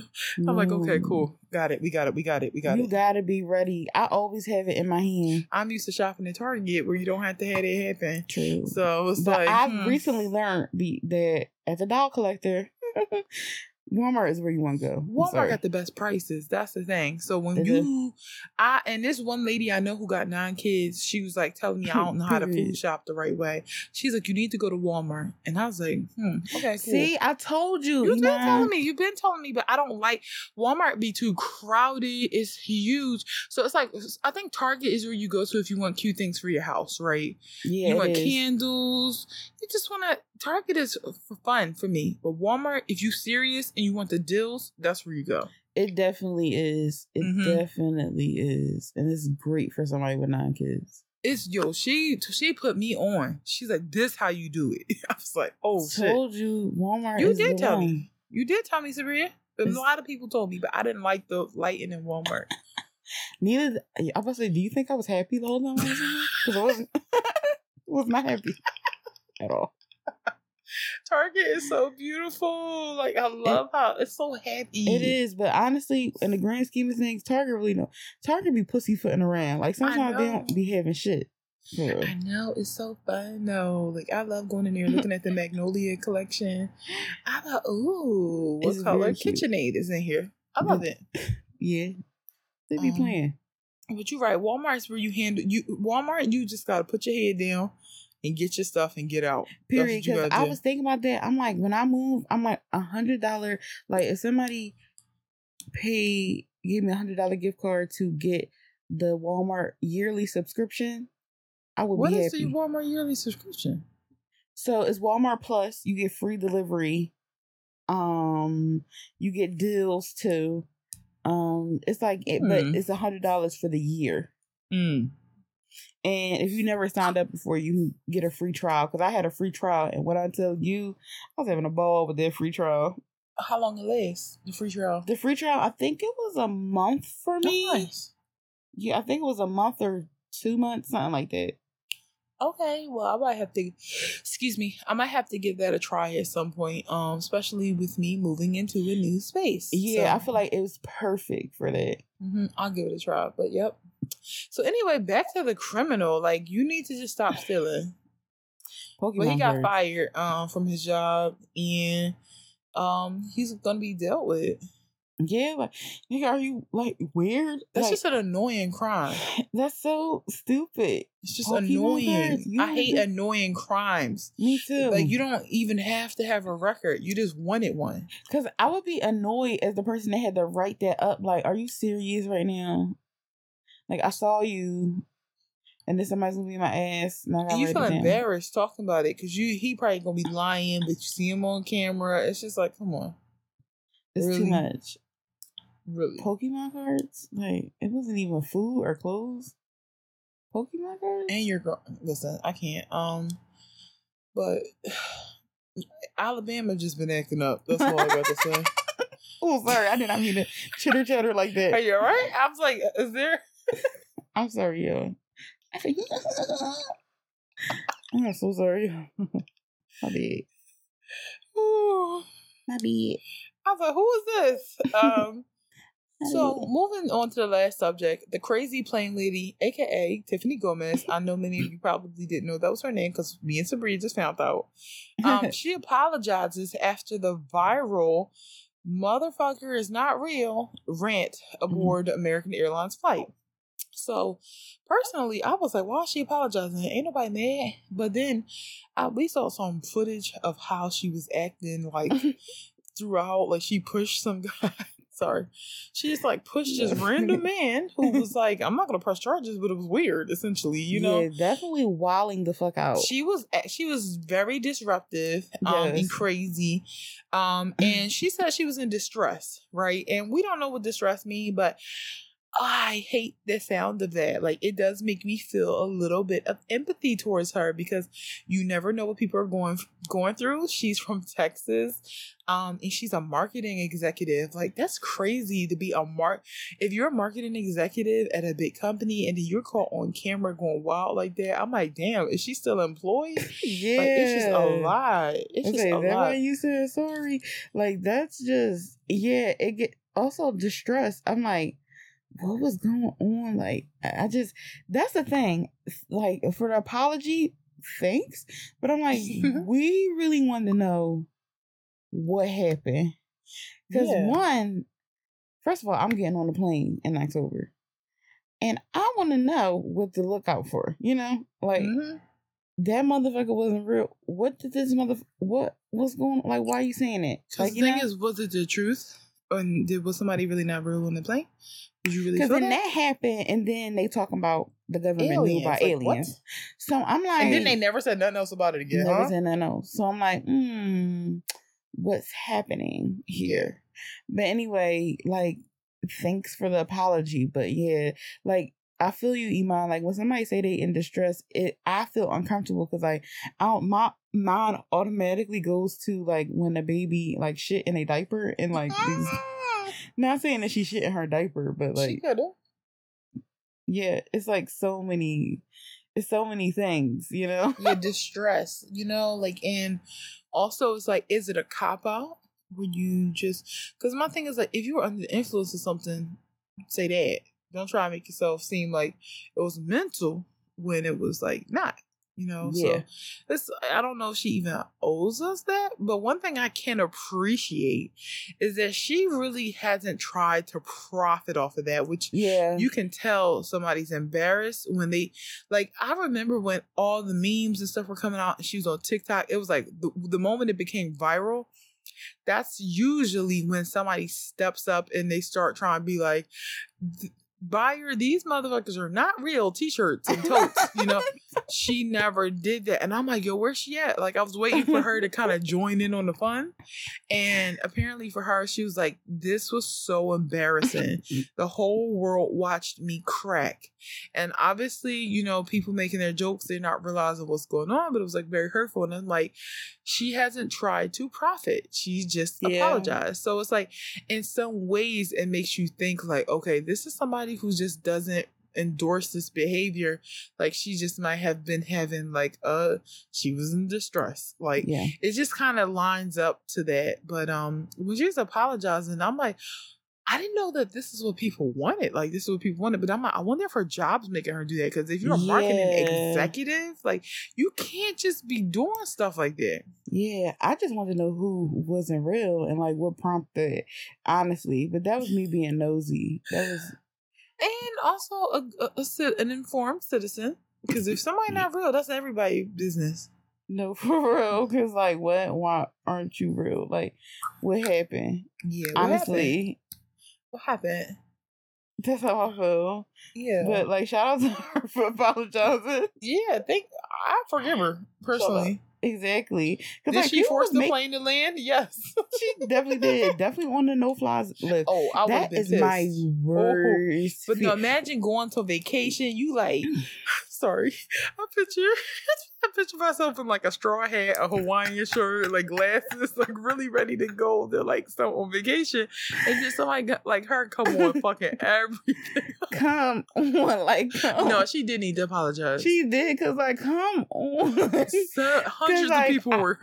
I'm like, okay, Mm. cool. Got it. We got it. We got it. We got you it. You gotta be ready. I always have it in my hand. I'm used to shopping at Target where you don't have to have it happen. True. So it's but like I've hmm. recently learned be, that as a doll collector, Walmart is where you want to go. I'm Walmart sorry. got the best prices. That's the thing. So when Is it? you, I and this one lady I know who got nine kids, she was like telling me I don't know how to food shop the right way. She's like, you need to go to Walmart, and I was like, hmm, okay, cool. See, I told you. You've been Iman. telling me. You've been telling me, but I don't like Walmart. Be too crowded. It's huge. So it's like I think Target is where you go to if you want cute things for your house, right? Yeah, you want candles. You just want to. Target is for fun for me, but Walmart, if you serious and you want the deals, that's where you go. It definitely is. It Mhm. definitely is, and it's great for somebody with nine kids. It's yo. She she put me on. She's like, "This how you do it." I was like, "Oh shit." Told you, Walmart. You did tell one. me. You did tell me, Sabrina. A lot of people told me, but I didn't like the lighting in Walmart. Neither. I was say, do you think I was happy the whole time? Because I wasn't. was not happy at all. Target is so beautiful. Like I love how it's so happy. It is, but honestly, in the grand scheme of things, Target really no. Target be pussyfooting around. Like sometimes they don't be having shit. Yeah. I know it's so fun though. Like I love going in there looking at the Magnolia collection. I thought, ooh, what It's color. KitchenAid is in here? I love it. Yeah, they be Um, playing. But you're right. Walmart's where you handle you. Walmart, you just gotta put your head down and get your stuff and get out. Period. Because I do. was thinking about that. I'm like, when I move, I'm like a hundred dollar. Like if somebody pay give me a hundred dollar gift card to get the Walmart yearly subscription, I would What be is happy. the Walmart yearly subscription? So it's Walmart Plus. You get free delivery. Um, you get deals too. Um, it's like, it, but Hmm. it's a hundred dollars for the year. Mm. And if you never signed up before, you get a free trial. Because I had a free trial, and what I tell you, I was having a ball with that free trial. How long it lasts? The free trial. The free trial, I think it was a month for me. Nice. Yeah, I think it was a month or two months, something like that. Okay, well, I might have to, excuse me, I might have to give that a try at some point. Um, especially with me moving into a new space. Yeah, So, I feel like it was perfect for that. mhm, I'll give it a try. But yep. So anyway, back to the criminal. Like, you need to just stop stealing. Pokemon But he got cards. fired um from his job, and um he's gonna be dealt with. Yeah, like nigga, are you like weird? That's Like, just an annoying crime. that's so stupid. It's just Pokemon annoying. I hate annoying crimes. Me too. Like you don't even have to have a record. You just wanted one. Because I would be annoyed as the person that had to write that up. Like, are you serious right now? Like, I saw you, and then somebody's gonna be my ass. And And you feel embarrassed talking about it because you he probably gonna be lying, but you see him on camera. It's just like, come on, It's Really? too much. really? Pokemon cards? Like, it wasn't even food or clothes. Pokemon cards? And you're girl. Listen, I can't. Um, but Alabama just been acting up. That's all I got to say. oh, sorry. I did not mean to chitter chatter like that. Are you alright? I was like, is there? I'm sorry, yo. I'm so sorry. My bad. Ooh. My bad. I was like, who is this? Um. So moving on to the last subject, the crazy plane lady, aka Tiffany Gomez. I know many of you probably didn't know that was her name because me and Sabrina just found out. Um, she apologizes after the viral "motherfucker is not real" rant aboard American Airlines flight. So personally, I was like, why is she apologizing? Ain't nobody mad. But then uh, we saw some footage of how she was acting like throughout. Like she pushed some guy. Sorry. She just like pushed this random man who was like, I'm not gonna press charges, but it was weird, essentially, you know. yeah, definitely wilding the fuck out. She was she was very disruptive um, and crazy, um, and she said she was in distress, right? And we don't know what distress means, but I hate the sound of that. Like it does make me feel a little bit of empathy towards her because you never know what people are going going through. She's from Texas, um, and she's a marketing executive. Like that's crazy to be a mark. If you're a marketing executive at a big company and then you're caught on camera going wild like that, I'm like, damn, is she still employed? yeah. Like it's just a lot. It's just a that lot. why you said sorry? Like that's just yeah. It get also distress. I'm like, what was going on? Like I just that's the thing. Like for the apology, thanks. But I'm like, we really want to know what happened because Yeah. one, first of all, I'm getting on the plane in October. And I want to know what to look out for, you know? Like, Mhm. that motherfucker wasn't real. What did this mother? What what's going? On? Like, why are you saying it? Like, the thing know, is, was it the truth? And did was somebody really not real on the plane? Did you really because then that? that happened, and then they talking about the government knew about like, what? aliens. So I'm like, and then they never said nothing else about it again, never huh? said nothing else. So I'm like, hmm, what's happening here? But anyway, like, thanks for the apology. But yeah, like. I feel you, Iman. Like when somebody say they in distress, it I feel uncomfortable because like I don't, my mind automatically goes to like when a baby like shit in a diaper and like these, ah. not saying that she shit in her diaper, but she like yeah, it's like so many, it's so many things, you know. Yeah, distress. You know, like and also it's like, is it a cop out? Would you just because my thing is like, if you were under the influence of something, say that. Don't try to make yourself seem like it was mental when it was like not. You know, Yeah. so this I don't know if she even owes us that, but one thing I can appreciate is that she really hasn't tried to profit off of that, which Yeah, you can tell somebody's embarrassed when they like i remember when all the memes and stuff were coming out and she was on tiktok it was like the, the moment it became viral that's usually when somebody steps up and they start trying to be like buyer these motherfuckers are not real t-shirts and totes you know she never did that. And i'm like yo where's she at? Like i was waiting for her to kind of join in on the fun. And apparently for her she was like this was so embarrassing. The whole world watched me crack. And obviously you know people making their jokes they're not realizing what's going on but it was like very hurtful. And i'm like she hasn't tried to profit. She just Yeah. apologized. So it's like in some ways it makes you think like okay this is somebody who just doesn't endorse this behavior. Like she just might have been having like uh she was in distress. Like Yeah. it just kind of lines up to that. But um when she was apologizing, I'm like, I didn't know that this is what people wanted. Like this is what people wanted. But I'm like, I wonder if her job's making her do that. Because if you're a marketing executive, like you can't just be doing stuff like that. Yeah, I just want to know who wasn't real and like what prompted it, honestly. But that was me being nosy. That was And also a, a, a an informed citizen. Because if somebody not real, that's everybody business. no for real. Cause like, what? Why aren't you real? Like, what happened? Yeah. What happened? honestly, What happened? that's how I feel. Yeah. But like, shout out to her for apologizing. yeah, think I forgive her personally. Exactly. Did like, she force the make- plane to land? Yes. She definitely did. Definitely on the no flies oh, list. oh, I that is pissed. my worst. But fear. no, imagine going to vacation. You like, sorry, I picture, I picture myself in like a straw hat, a Hawaiian shirt, like glasses, like really ready to go. They're like some on vacation, and just somebody got, like her come on fucking everything. come on, like come. no, she did need to apologize. she did. Cause like, come on. So, hundreds like, of people I- were.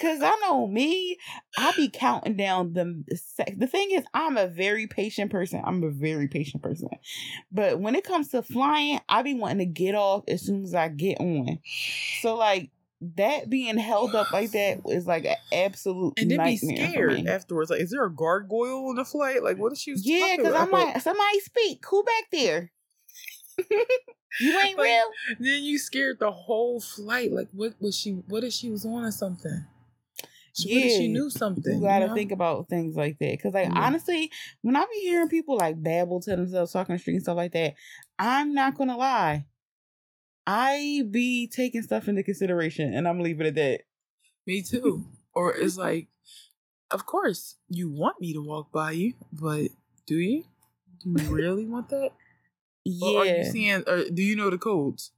Cause I know me, I be counting down the sec. The thing is, I'm a very patient person. I'm a very patient person, but when it comes to flying, I be wanting to get off as soon as I get on. So like that being held up like that is like an absolute And then be scared afterwards. Like, is there a gargoyle on the flight? Like, what is she? Was? Yeah, because I'm like, somebody speak. Who back there? you ain't Like, real. Then you scared the whole flight. Like, what was she? What if she was on or something? She- if she Yeah, knew something? You gotta know? think about things like that. Cause like Yeah. honestly, when I be hearing people like babble to themselves, talking the street and stuff like that, I'm not gonna lie. I be taking stuff into consideration and I'm leaving it at that. Me too. Or it's like, of course you want me to walk by you, but do you? Do you really want that? Or are you Yeah. seeing? Or do you know the codes?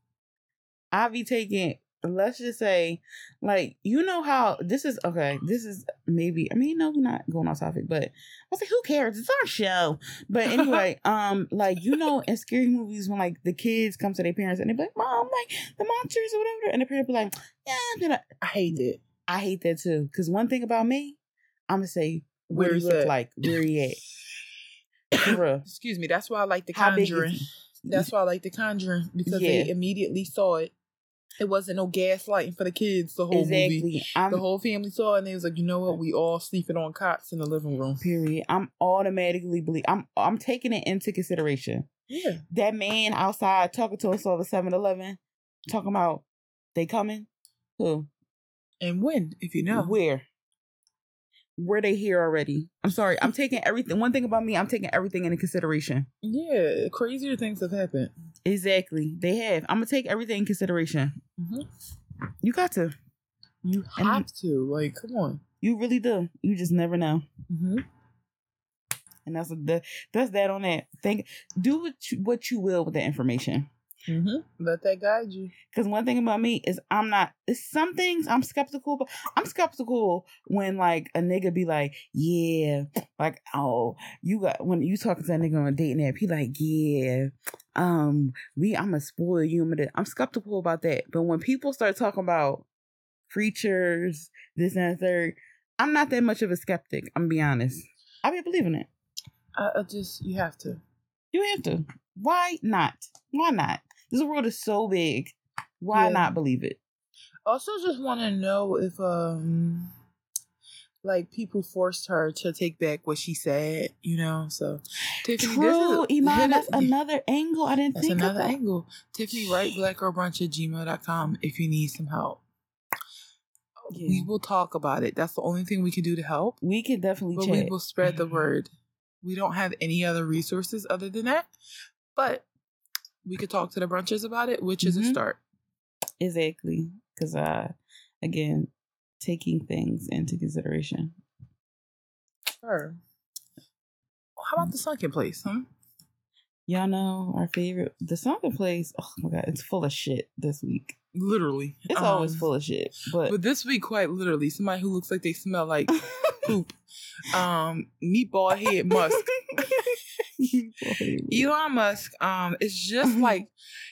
I be taking let's just say, like, you know how this is okay, this is maybe I mean, no, we're not going off topic, but I was like, who cares? It's our show. But anyway, um, like you know, in scary movies when like the kids come to their parents and they be like, Mom, like the monsters or whatever, and the parents be like, Yeah, I hate it. I hate that too. Cause one thing about me, I'm gonna say what Where he is look like, where he at. Excuse me. That's why I like the How Conjuring. That's why I like the Conjuring because Yeah. they immediately saw it. It wasn't no gaslighting for the kids. The whole movie. I'm The whole family saw it and they was like, you know what? We all sleeping on cots in the living room. period. I'm automatically believe I'm I'm taking it into consideration. Yeah. That man outside talking to us over 7-Eleven, talking about they coming. Who? And when, if you know. Where? Were they here already? I'm sorry. I'm taking everything. One thing about me, I'm taking everything into consideration. Yeah, crazier things have happened. Exactly. They have. I'm gonna take everything in consideration. hmm You got to. You And- have to. Like, come on. You really do. You just never know. hmm And that's the that's that on that. Think do what you, what you will with the information. Hmm Let that guide you. Because one thing about me is I'm not. It's some things I'm skeptical, but I'm skeptical when like a nigga be like, yeah, like oh, you got when you talking to a nigga on a dating app, he like, yeah, um, we I'ma spoil you. I'm, skeptical about that. But when people start talking about preachers, this and that third, I'm not that much of a skeptic. I'm gonna be honest. I be believing it. I, I just, you have to. You have to. Why not? Why not? This world is so big. Why Yeah. not believe it? Also, just want to know if, um, like people forced her to take back what she said, you know. So, Tiffany, True, this is Iman. That's another angle. I didn't That's think another of that. angle. Tiffany, write blackgirlbrunch at gmail.com if you need some help. Yeah. We will talk about it. That's the only thing we can do to help. We can definitely But we will spread the word. We don't have any other resources other than that. But we could talk to the brunches about it, which is a Mhm. start. Exactly. Because, uh, again, taking things into consideration. Sure. How about the sunken place, huh? Y'all know our favorite, the sunken place. Oh my God, it's full of shit this week. Literally. It's always Um, full of shit. But, But this week, quite literally, somebody who looks like they smell like poop. Um, meatball head musk. Elon Musk, um, is just like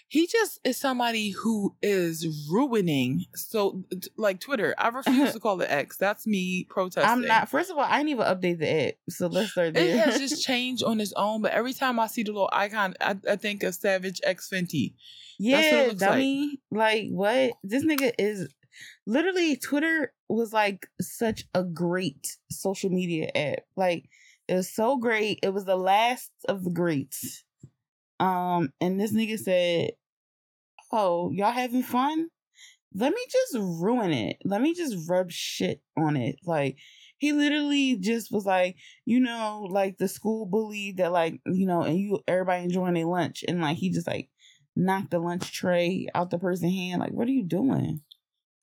he just is somebody who is ruining. So, like Twitter, I refuse to call it X. That's me protesting. I'm not. First of all, I didn't even update the app, so let's start there. It has just changed on its own. But every time I see the little icon, I, I think of Savage X Fenty. Yeah, dummy. Like. like what? This nigga is literally Twitter was like such a great social media app. Like it was so great. It was the last of the greats. Um, and this nigga said, "Oh, y'all having fun? Let me just ruin it. Let me just rub shit on it." Like he literally just was like, you know, like the school bully that like, you know, and you everybody enjoying their lunch and like he just like knocked the lunch tray out the person's hand. Like, what are you doing?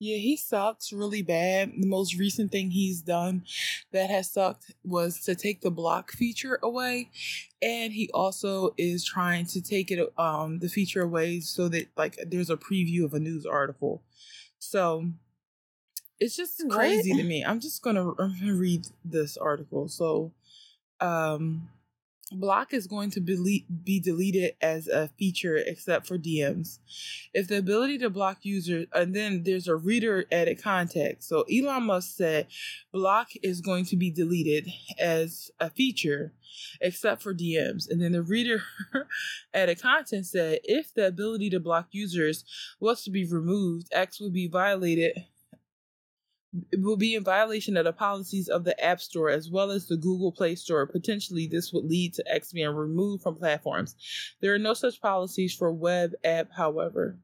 Yeah, he sucks really bad. The most recent thing he's done that has sucked was to take the block feature away. And he also is trying to take it um the feature away so that like there's a preview of a news article. So it's just crazy what? to me. I'm just gonna, I'm gonna read this article. So um Block is going to be, be deleted as a feature except for DMs. If the ability to block users, and then there's a reader edit context. So Elon Musk said Block is going to be deleted as a feature except for DMs. And then the reader edit content said if the ability to block users was to be removed, X would be violated will be in violation of the policies of the App Store as well as the Google Play Store. Potentially, this would lead to X being removed from platforms. There are no such policies for web app, however.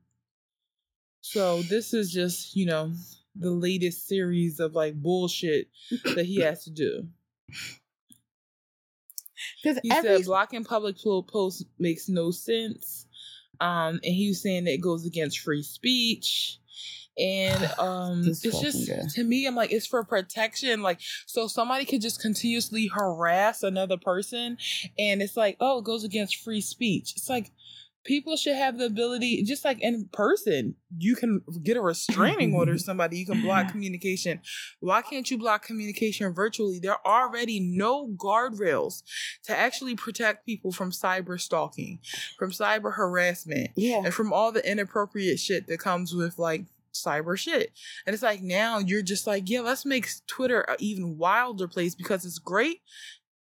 So, this is just, you know, the latest series of like bullshit that he has to do. Because he every... said blocking public posts makes no sense. Um, and he was saying that it goes against free speech and um it's just guy. to me i'm like it's for protection like so somebody could just continuously harass another person and it's like oh it goes against free speech. It's like people should have the ability just like in person you can get a restraining order somebody you can block communication. Why can't you block communication virtually? There are already no guardrails to actually protect people from cyber stalking from cyber harassment yeah. and from all the inappropriate shit that comes with like cyber shit. And it's like now you're just like, yeah, let's make Twitter an even wilder place because it's great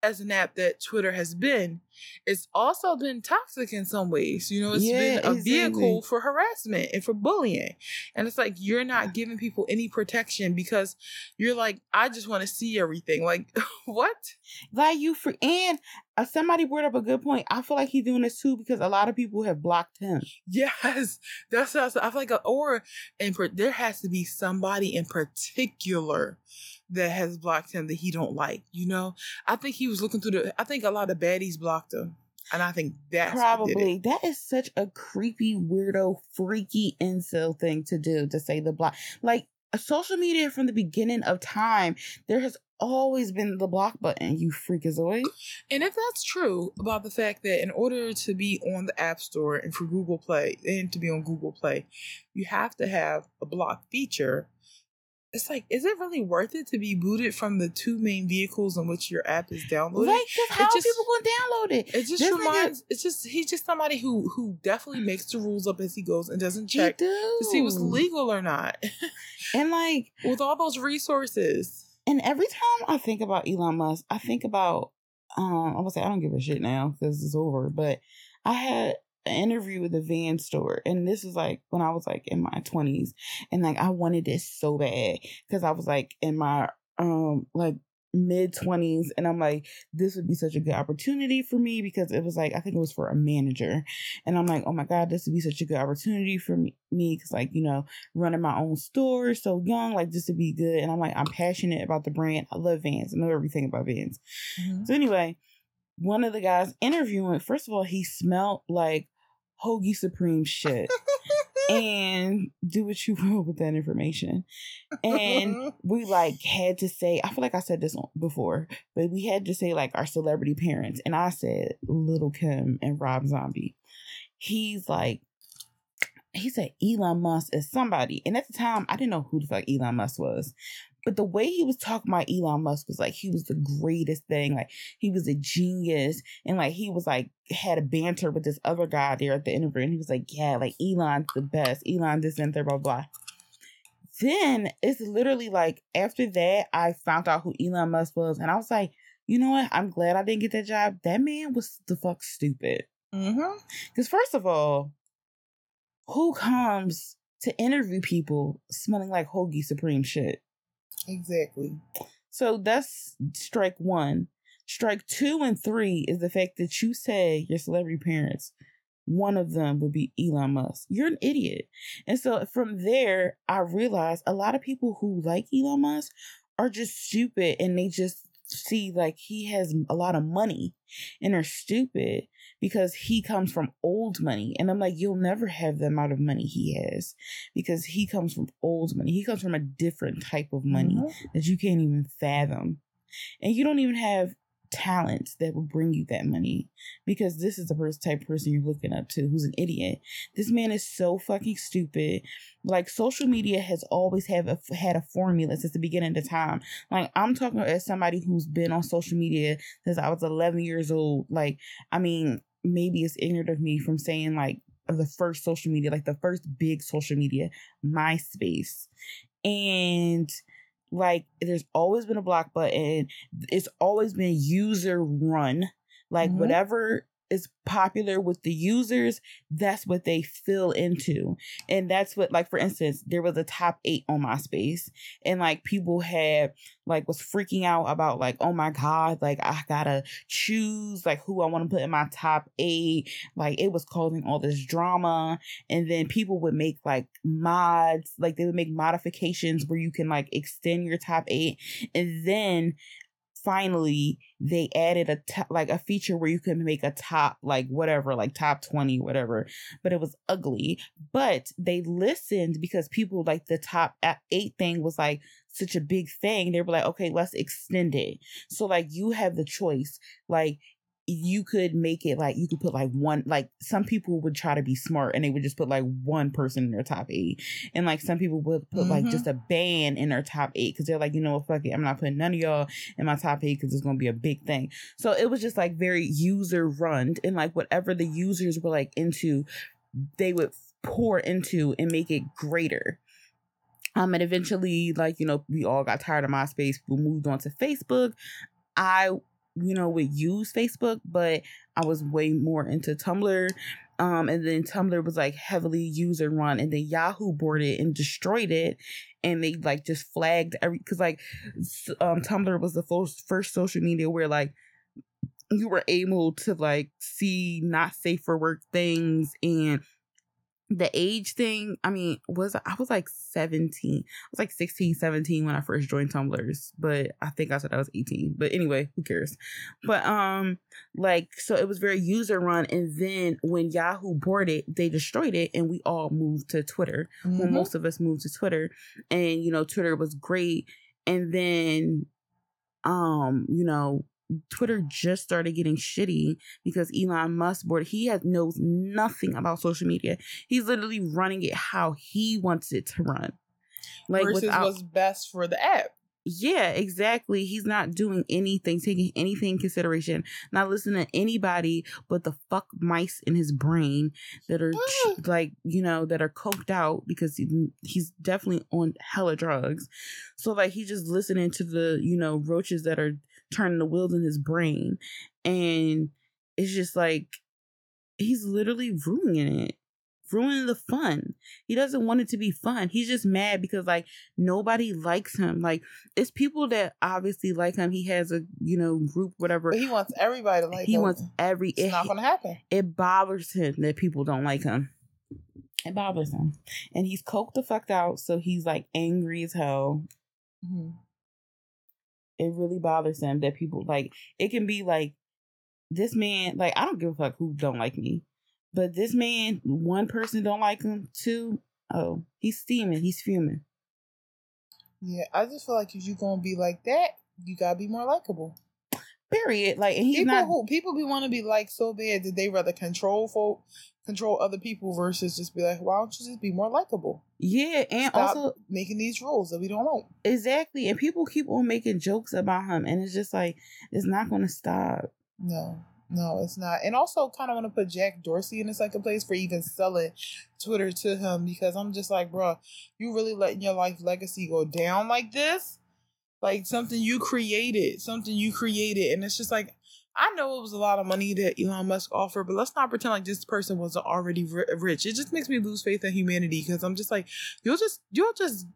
as an app that Twitter has been, it's also been toxic in some ways. You know, it's yeah, been a exactly. vehicle for harassment and for bullying. And it's like you're not giving people any protection because you're like, I just want to see everything. Like, what? Like you for and uh, somebody brought up a good point. I feel like he's doing this too because a lot of people have blocked him. Yes, that's what I, I feel like, a, or and for, there has to be somebody in particular that has blocked him that he don't like. You know, I think he was looking through the. I think a lot of baddies blocked him, and I think that probably that is such a creepy, weirdo, freaky incel thing to do to say the block. Like social media from the beginning of time, there has always been the block button, you freakazoid. And if that's true about the fact that in order to be on the App Store and for Google Play and to be on Google Play, you have to have a block feature it's like, is it really worth it to be booted from the two main vehicles on which your app is downloaded? Like, how just, people gonna download it? It just this reminds. Nigga, it's just he's just somebody who who definitely makes the rules up as he goes and doesn't check to see what's legal or not. and like with all those resources. And every time I think about Elon Musk, I think about um I would say I don't give a shit now because it's over, but I had an interview with a van store and this was like when i was like in my 20s and like i wanted this so bad because i was like in my um like mid 20s and i'm like this would be such a good opportunity for me because it was like i think it was for a manager and i'm like oh my god this would be such a good opportunity for me because like you know running my own store so young like this would be good and i'm like i'm passionate about the brand. I love vans. I know everything about vans. Mm-hmm. so anyway one of the guys interviewing, first of all, he smelled like Hoagie Supreme shit. and do what you will with that information. And we like had to say, I feel like I said this before, but we had to say like our celebrity parents. And I said Lil' Kim and Rob Zombie. He's like, he said Elon Musk is somebody. And at the time, I didn't know who the fuck Elon Musk was. But the way he was talking about Elon Musk was like he was the greatest thing. Like he was a genius. And like he was like had a banter with this other guy there at the interview. And he was like, Yeah, like Elon's the best. Elon this and that, blah, blah. Then it's literally like after that, I found out who Elon Musk was. And I was like, you know what? I'm glad I didn't get that job. That man was the fuck stupid. Mm-hmm. Because first of all, who comes to interview people smelling like hoagie supreme shit? Exactly. So that's strike one. Strike two and three is the fact that you say your celebrity parents, one of them would be Elon Musk. You're an idiot. And so from there, I realized a lot of people who like Elon Musk are just stupid and they just see like he has a lot of money and are stupid because he comes from old money. And I'm like, you'll never have the amount of money he has because he comes from old money. He comes from a different type of money mm-hmm. that you can't even fathom. And you don't even have talents that will bring you that money because this is the first type of person you're looking up to who's an idiot. This man is so fucking stupid. Like social media has always have a, had a formula since the beginning of the time. Like I'm talking as somebody who's been on social media since I was 11 years old. Like I mean, maybe it's ignorant of me from saying like of the first social media, like the first big social media, MySpace. And like there's always been a block button. It's always been user run. Like mm-hmm. whatever is popular with the users, that's what they fill into. And that's what, like, for instance, there was a top eight on MySpace, and like people had, like, was freaking out about, like, oh my God, like, I gotta choose, like, who I wanna put in my top eight. Like, it was causing all this drama. And then people would make, like, mods, like, they would make modifications where you can, like, extend your top eight. And then finally they added a t- like a feature where you can make a top like whatever like top 20 whatever but it was ugly. But they listened because people like the top 8 thing was like such a big thing. They were like okay let's extend it. So like you have the choice. Like you could make it like you could put like one like some people would try to be smart and they would just put like one person in their top eight and like some people would put mm-hmm. like just a band in their top eight because they're like you know what fuck it i'm not putting none of y'all in my top eight because it's gonna be a big thing so it was just like very user run and like whatever the users were like into they would pour into and make it greater um, and eventually, like, you know, we all got tired of MySpace. We moved on to Facebook. I you know, would use Facebook, but I was way more into Tumblr. Um, and then Tumblr was like heavily user run, and then Yahoo it and destroyed it, and they like just flagged every because like um, Tumblr was the first first social media where like you were able to like see not safe for work things and the age thing, I mean, was I was like 17. I was like 16, 17 when I first joined Tumblrs, but I think I said I was 18. But anyway, who cares? But um like so it was very user run and then when Yahoo bought it, they destroyed it and we all moved to Twitter. Mm-hmm. Well, most of us moved to Twitter and you know, Twitter was great and then um, you know, Twitter just started getting shitty because Elon Musk board he has knows nothing about social media. He's literally running it how he wants it to run. Like versus without, what's best for the app. Yeah, exactly. He's not doing anything, taking anything in consideration, not listening to anybody but the fuck mice in his brain that are ah. like, you know, that are coked out because he, he's definitely on hella drugs. So like he's just listening to the, you know, roaches that are turning the wheels in his brain. And it's just like he's literally ruining it. Ruining the fun. He doesn't want it to be fun. He's just mad because like nobody likes him. Like it's people that obviously like him. He has a you know group whatever. But he wants everybody to like he him. He wants every. It's it, not gonna happen. It bothers him that people don't like him. It bothers him, and he's coked the fuck out. So he's like angry as hell. Mm-hmm it really bothers them that people like it can be like this man like I don't give a fuck who don't like me. But this man, one person don't like him, two, oh, he's steaming, he's fuming. Yeah, I just feel like if you're gonna be like that, you gotta be more likable. Period. Like, and he's people not. who people be want to be like so bad that they rather control folk, control other people versus just be like, why don't you just be more likable? Yeah, and Stop also making these rules that we don't want. exactly, and people keep on making jokes about him, and it's just like it's not going to stop. No, no, it's not. And also, kind of want to put Jack Dorsey in the second place for even selling Twitter to him because I'm just like, bro, you really letting your life legacy go down like this? Like something you created, something you created, and it's just like. I know it was a lot of money that Elon Musk offered, but let's not pretend like this person wasn't already ri- rich. It just makes me lose faith in humanity because I'm just like, you'll just, you'll just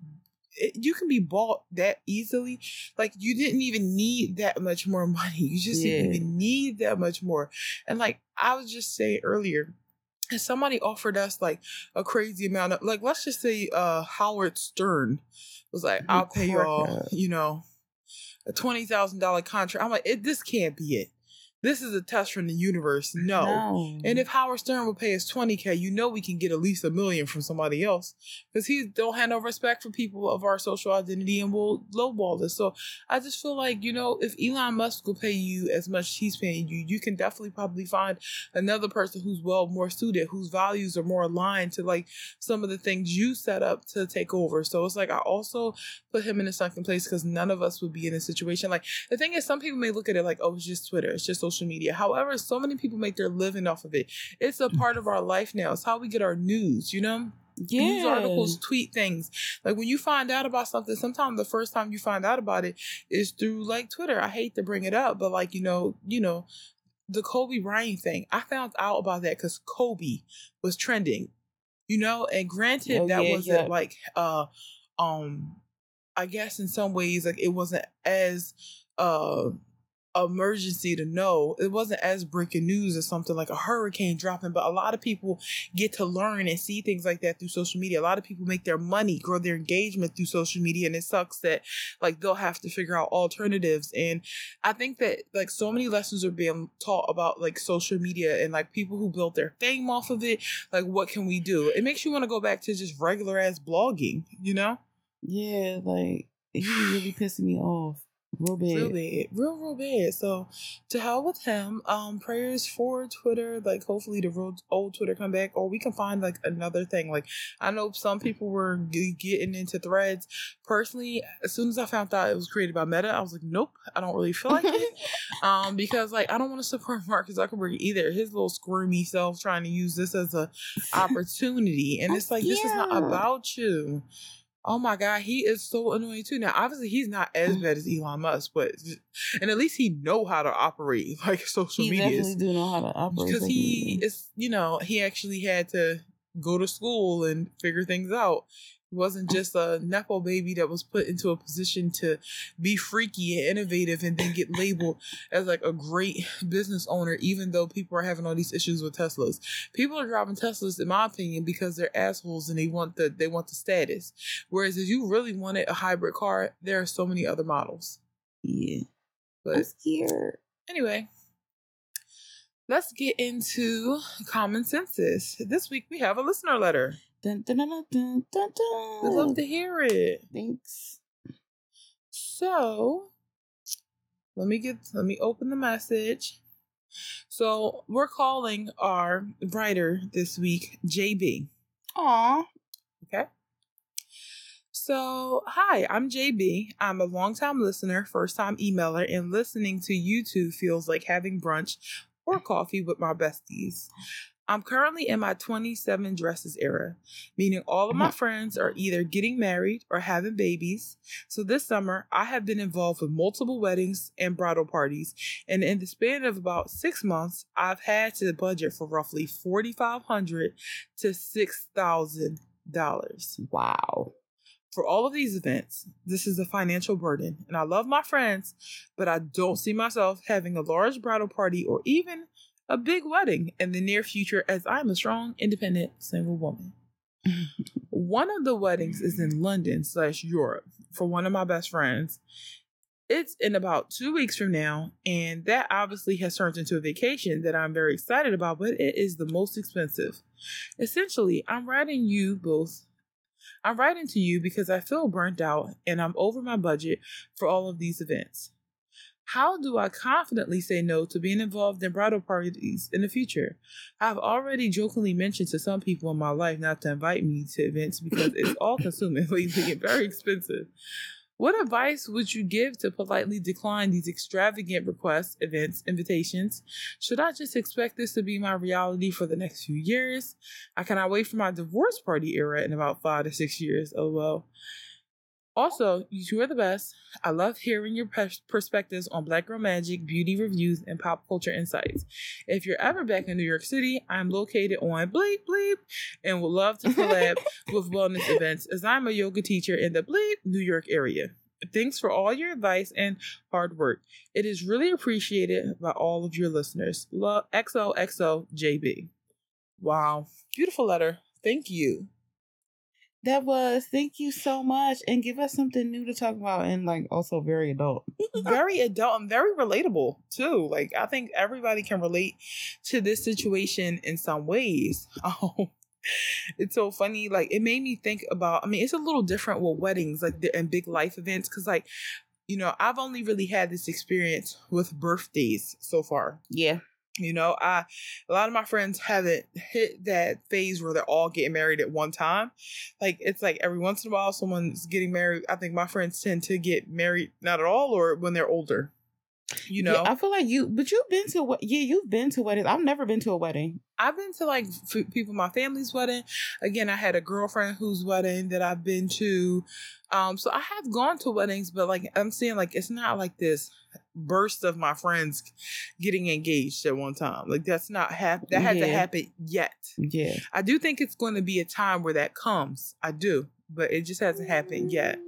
it- you can be bought that easily. Like you didn't even need that much more money. You just didn't even need that much more. And like I was just saying earlier, if somebody offered us like a crazy amount of like let's just say uh Howard Stern was like, I'll pay y'all, you know, a twenty thousand dollar contract. I'm like, it, this can't be it. This is a test from the universe. No. No. And if Howard Stern will pay us 20K, you know we can get at least a million from somebody else. Because he don't have no respect for people of our social identity and will lowball this. So I just feel like, you know, if Elon Musk will pay you as much as he's paying you, you can definitely probably find another person who's well more suited, whose values are more aligned to like some of the things you set up to take over. So it's like I also put him in a second place because none of us would be in a situation like the thing is some people may look at it like, oh, it's just Twitter, it's just social media. However, so many people make their living off of it. It's a part of our life now. It's how we get our news, you know? yeah. News articles, tweet things. Like when you find out about something, sometimes the first time you find out about it is through like Twitter. I hate to bring it up, but like, you know, you know, the Kobe Bryant thing. I found out about that because Kobe was trending. You know, and granted Oh, that yeah, wasn't yeah. like uh um I guess in some ways like it wasn't as uh emergency to know. It wasn't as breaking news or something like a hurricane dropping, but a lot of people get to learn and see things like that through social media. A lot of people make their money, grow their engagement through social media, and it sucks that like they'll have to figure out alternatives. And I think that like so many lessons are being taught about like social media and like people who built their fame off of it. Like, what can we do? It makes you want to go back to just regular ass blogging, you know? Yeah, like he really pissing me off. Real bad. Real bad, real, real bad. So, to hell with him. Um, prayers for Twitter. Like, hopefully, the real old Twitter come back, or we can find like another thing. Like, I know some people were g- getting into Threads. Personally, as soon as I found out it was created by Meta, I was like, nope, I don't really feel like it. um, because like I don't want to support Mark Zuckerberg either. His little squirmy self trying to use this as a opportunity, and it's like this is not about you. Oh my god, he is so annoying too. Now, obviously, he's not as mm. bad as Elon Musk, but and at least he know how to operate like social he media definitely do know how to operate. because he media. is, you know, he actually had to go to school and figure things out. He wasn't just a nepo baby that was put into a position to be freaky and innovative and then get labeled as like a great business owner, even though people are having all these issues with Teslas. People are driving Teslas, in my opinion, because they're assholes and they want the they want the status. Whereas if you really wanted a hybrid car, there are so many other models. yeah. But I'm scared. Anyway, let's get into common census. This week we have a listener letter. Dun, dun, dun, love to hear it. Thanks. So, let me get let me open the message. So, we're calling our writer this week JB. Aw. Okay. So, hi, I'm JB. I'm a longtime listener, first time emailer, and listening to you two feels like having brunch or coffee with my besties. I'm currently in my 27 dresses era, meaning all of my mm-hmm. friends are either getting married or having babies. So this summer, I have been involved with multiple weddings and bridal parties, and in the span of about six months, I've had to budget for roughly 4,500 to 6,000 dollars Wow. for all of these events. This is a financial burden, and I love my friends, but I don't see myself having a large bridal party or even a big wedding in the near future as I'm a strong, independent, single woman. one of the weddings is in London slash Europe for one of my best friends. It's in about two weeks from now, and that obviously has turned into a vacation that I'm very excited about, but it is the most expensive. Essentially, I'm writing you both. I'm writing to you because I feel burnt out and I'm over my budget for all of these events. How do I confidently say no to being involved in bridal parties in the future? I've already jokingly mentioned to some people in my life not to invite me to events because it's all consuming lately and very expensive. What advice would you give to politely decline these extravagant requests, events, invitations? Should I just expect this to be my reality for the next few years? I cannot wait for my divorce party era in about five to six years. Oh well. Also, you two are the best. I love hearing your pers- perspectives on Black Girl Magic, beauty reviews, and pop culture insights. If you're ever back in New York City, I'm located on Bleep Bleep and would love to collab with wellness events as I'm a yoga teacher in the Bleep, New York area. Thanks for all your advice and hard work. It is really appreciated by all of your listeners. Love XOXO JB. Wow. Beautiful letter. Thank you. That was thank you so much and give us something new to talk about and like also very adult. very adult and very relatable too. Like I think everybody can relate to this situation in some ways. Oh, it's so funny. Like it made me think about. I mean, it's a little different with weddings, like the, and big life events, because like you know, I've only really had this experience with birthdays so far. Yeah. You know, I a lot of my friends haven't hit that phase where they're all getting married at one time. Like it's like every once in a while someone's getting married. I think my friends tend to get married not at all or when they're older. You know, yeah, I feel like you, but you've been to what? Yeah, you've been to weddings. I've never been to a wedding. I've been to like f- people my family's wedding. Again, I had a girlfriend whose wedding that I've been to. Um, so I have gone to weddings, but like I'm saying, like it's not like this burst of my friends getting engaged at one time. Like that's not hap- that hasn't Yeah. happened yet. Yeah. I do think it's going to be a time where that comes. I do, but it just hasn't happened yet.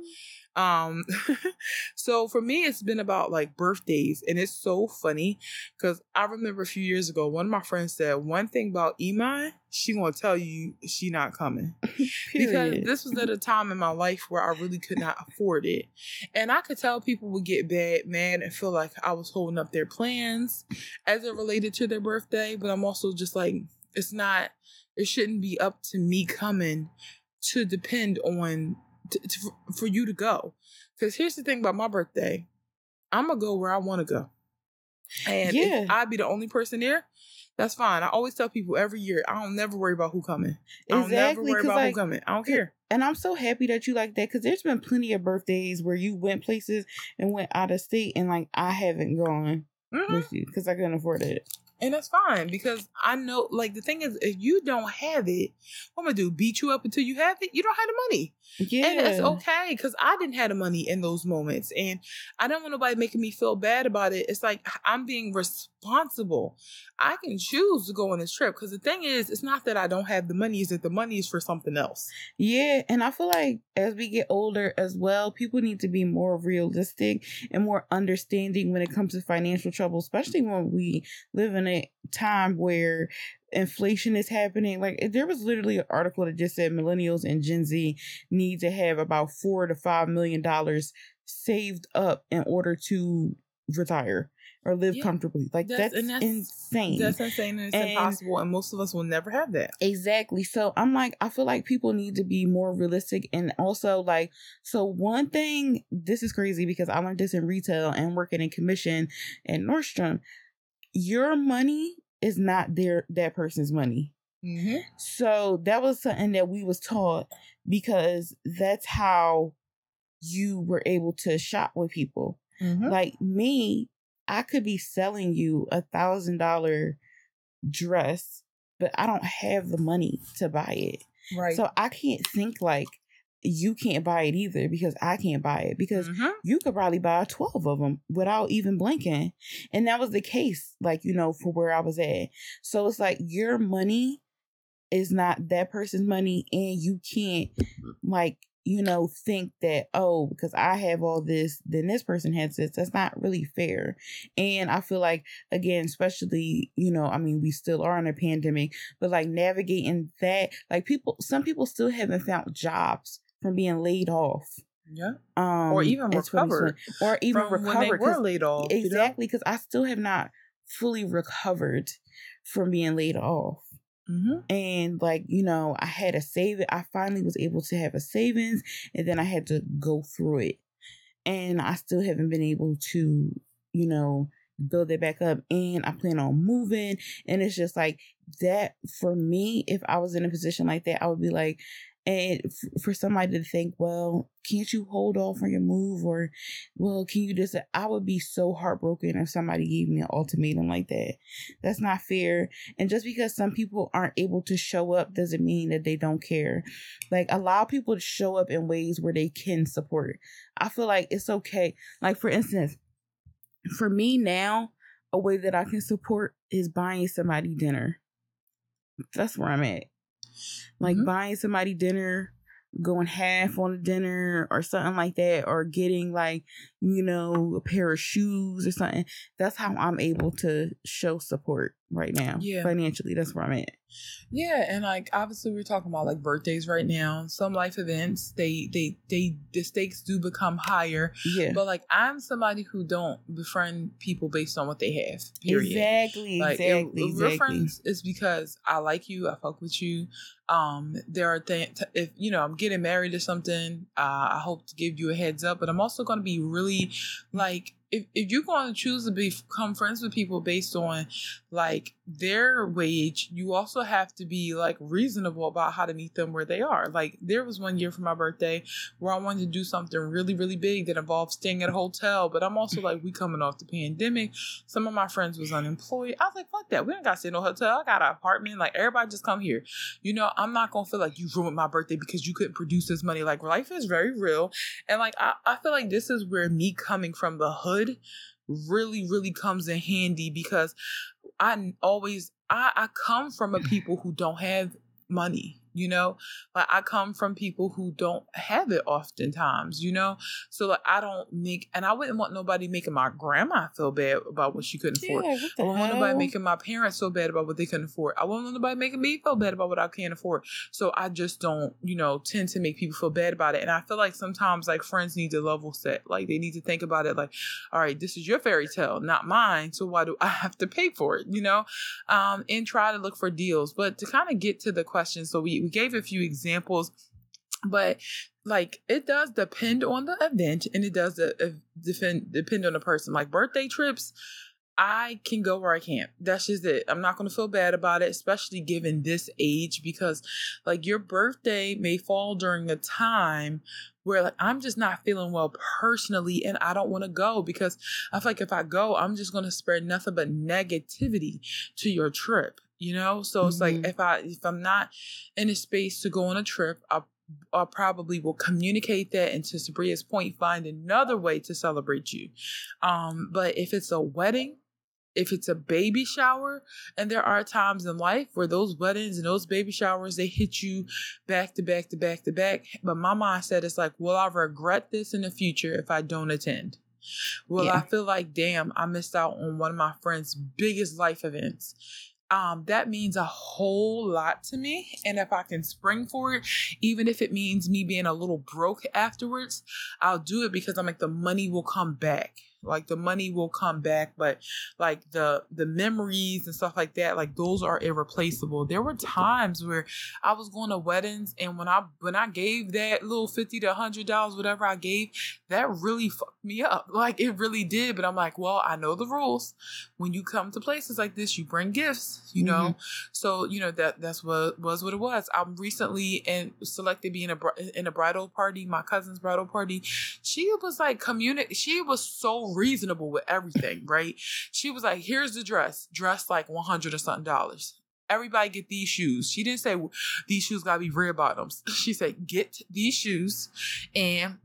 Um, so for me, it's been about like birthdays, and it's so funny because I remember a few years ago, one of my friends said one thing about Iman, she gonna tell you she not coming because this was at a time in my life where I really could not afford it, and I could tell people would get bad, mad, and feel like I was holding up their plans as it related to their birthday. But I'm also just like, it's not. It shouldn't be up to me coming to depend on to, to, for you to go. Because here's the thing about my birthday, I'm gonna go where I want to go, and Yeah. if I be the only person there, that's fine. I always tell people every year, I don't never worry about who coming. I don't never Exactly, worry about like, who coming. I don't care. And I'm so happy that you like that because there's been plenty of birthdays where you went places and went out of state, and like I haven't gone Mhm. with you because I couldn't afford it. And that's fine because I know, like, the thing is, if you don't have it, what am I gonna do? Beat you up until you have it? You don't have the money. Yeah, And that's okay because I didn't have the money in those moments. And I don't want nobody making me feel bad about it. It's like I'm being responsible. I can choose to go on this trip because the thing is, it's not that I don't have the money, it's that the money is for something else. Yeah, and I feel like as we get older as well, people need to be more realistic and more understanding when it comes to financial trouble, especially when we live in a time where inflation is happening. Like eh, there was literally an article that just said millennials and Gen Z need to have about four to five million dollars saved up in order to retire or live Yeah, comfortably. Like that's- that's, that's- insane. That's insane and it's And- impossible. And most of us will never have that. Exactly. So I'm like, I feel like people need to be more realistic and also like, so one thing, this is crazy because I learned this in retail and working in commission at Nordstrom. Your money is not their that person's money. Mm-hmm. So that was something that we was taught because that's how you were able to shop with people. Mm-hmm. Like me, I could be selling you a thousand dollar dress, but I don't have the money to buy it. Right. So I can't think like you can't buy it either because I can't buy it because Mhm. you could probably buy 12 of them without even blinking. And that was the case, like, you know, for where I was at. So it's like your money is not that person's money, and you can't, like, you know, think that, oh, because I have all this, then this person has this. That's not really fair. And I feel like, again, especially, you know, I mean, we still are in a pandemic, but like navigating that, like, people, some people still haven't found jobs from being laid off. yeah. Um, Or even recovered or even From when they recovered were laid off. you know? exactly because I still have not fully recovered from being laid off. Mhm. And like, you know, I had a save I finally was able to have a savings and then I had to go through it. And I still haven't been able to, you know, build it back up and I plan on moving. And it's just like that for me, if I was in a position like that, I would be like, and for somebody to think, well, can't you hold off on your move? Or, well, can you just, I would be so heartbroken if somebody gave me an ultimatum like that. That's not fair. And just because some people aren't able to show up doesn't mean that they don't care. Like, allow people to show up in ways where they can support. I feel like it's okay. Like, for instance, for me now, a way that I can support is buying somebody dinner. That's where I'm at like mm-hmm. buying somebody dinner going half on a dinner or something like that or getting like you know a pair of shoes or something that's how i'm able to show support right now. Yeah. Financially that's where i'm at. Yeah and like obviously we're talking about like birthdays right now. Some life events they they they the stakes do become higher. Yeah. But like i'm somebody who don't befriend people based on what they have period. Exactly like exactly, if, exactly. friends is because i like you i fuck with you. Um there are things if you know i'm getting married or something uh, i hope to give you a heads up but i'm also going to be really like if, if you're going to choose to become friends with people based on like their wage, you also have to be like reasonable about how to meet them where they are. Like there was one year for my birthday where I wanted to do something really, really big that involved staying at a hotel, but I'm also like, we coming off the pandemic. Some of my friends was unemployed. I was like, fuck that. We don't got to stay in no hotel. I got an apartment. Like everybody just come here. You know, I'm not gonna feel like you ruined my birthday because you couldn't produce this money. Like life is very real. And like I, I feel like this is where me coming from the hood really, really comes in handy because I always I, I come from a mm-hmm. people who don't have money you know? Like i come from people who don't have it oftentimes you know? So like i don't make and i wouldn't want nobody making my grandma feel bad about what she couldn't afford. Yeah, i wouldn't want nobody making my parents feel bad about what they couldn't afford. I wouldn't want nobody making me feel bad about what i can't afford. So i just don't you know tend to make people feel bad about it. And i feel like sometimes like friends need to level set. Like they need to think about it like all right this is your fairy tale not mine so why do i have to pay for it? you know? Um and try to look for deals. But to kind of get to the question so we we gave a few examples, but like it does depend on the event and it does uh, depend depend on the person. Like birthday trips, I can go where I can't. That's just it. I'm not going to feel bad about it, especially given this age, because like your birthday may fall during a time where like I'm just not feeling well personally and I don't want to go because I feel like if I go, I'm just going to spread nothing but negativity to your trip you know so mm-hmm. it's like mm-hmm. if i if i'm not in a space to go on a trip i I probably will communicate that and to Sabrina's point, find another way to celebrate you. Um, but if it's a wedding, if it's a baby shower, and there are times in life where those weddings and those baby showers they hit you back to back to back to back. But my mindset is like, will I regret this in the future if I don't attend? Well, yeah. I feel like, damn, I missed out on one of my friend's biggest life events um, that means a whole lot to me. And if I can spring for it, even if it means me being a little broke afterwards, I'll do it because I'm like, the money will come back. Like the money will come back, but like the the memories and stuff like that, like those are irreplaceable. There were times where I was going to weddings and when I when I gave that little fifty to hundred dollars, whatever I gave, that really fucked me up. Like it really did. But I'm like, well, I know the rules. When you come to places like this, you bring gifts, you know. Mm-hmm. So you know that that's what was what it was. I'm recently and selected being a in a bridal party, my cousin's bridal party. She was like community. She was so reasonable with everything, right? She was like, here's the dress, dress like 100 or something dollars. Everybody get these shoes. She didn't say these shoes gotta be red bottoms. She said, get these shoes and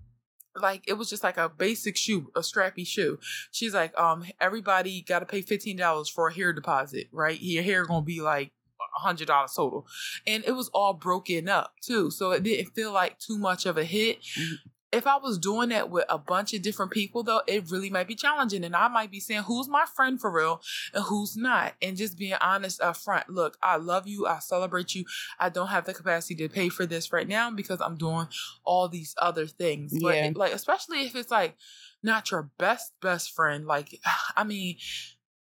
like it was just like a basic shoe, a strappy shoe. She's like, um, everybody got to pay fifteen dollars for a hair deposit, right? Your hair gonna be like a hundred dollars total, and it was all broken up too, so it didn't feel like too much of a hit. If I was doing that with a bunch of different people, though, it really might be challenging. And I might be saying, who's my friend for real and who's not? And just being honest up front. Look, I love you. I celebrate you. I don't have the capacity to pay for this right now because I'm doing all these other things. But yeah. like, especially if it's like not your best, best friend. Like, I mean,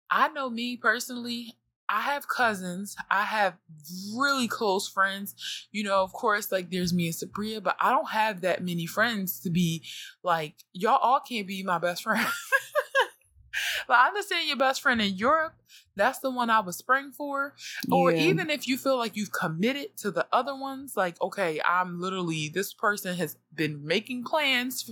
I know me personally, I have cousins. I have really close friends. You know, of course, like there's me and Sabrina, but I don't have that many friends to be like, y'all all can't be my best friend. like, I understand your best friend in Europe. That's the one I would spring for. Or Yeah. even if you feel like you've committed to the other ones, like, okay, I'm literally, this person has been making plans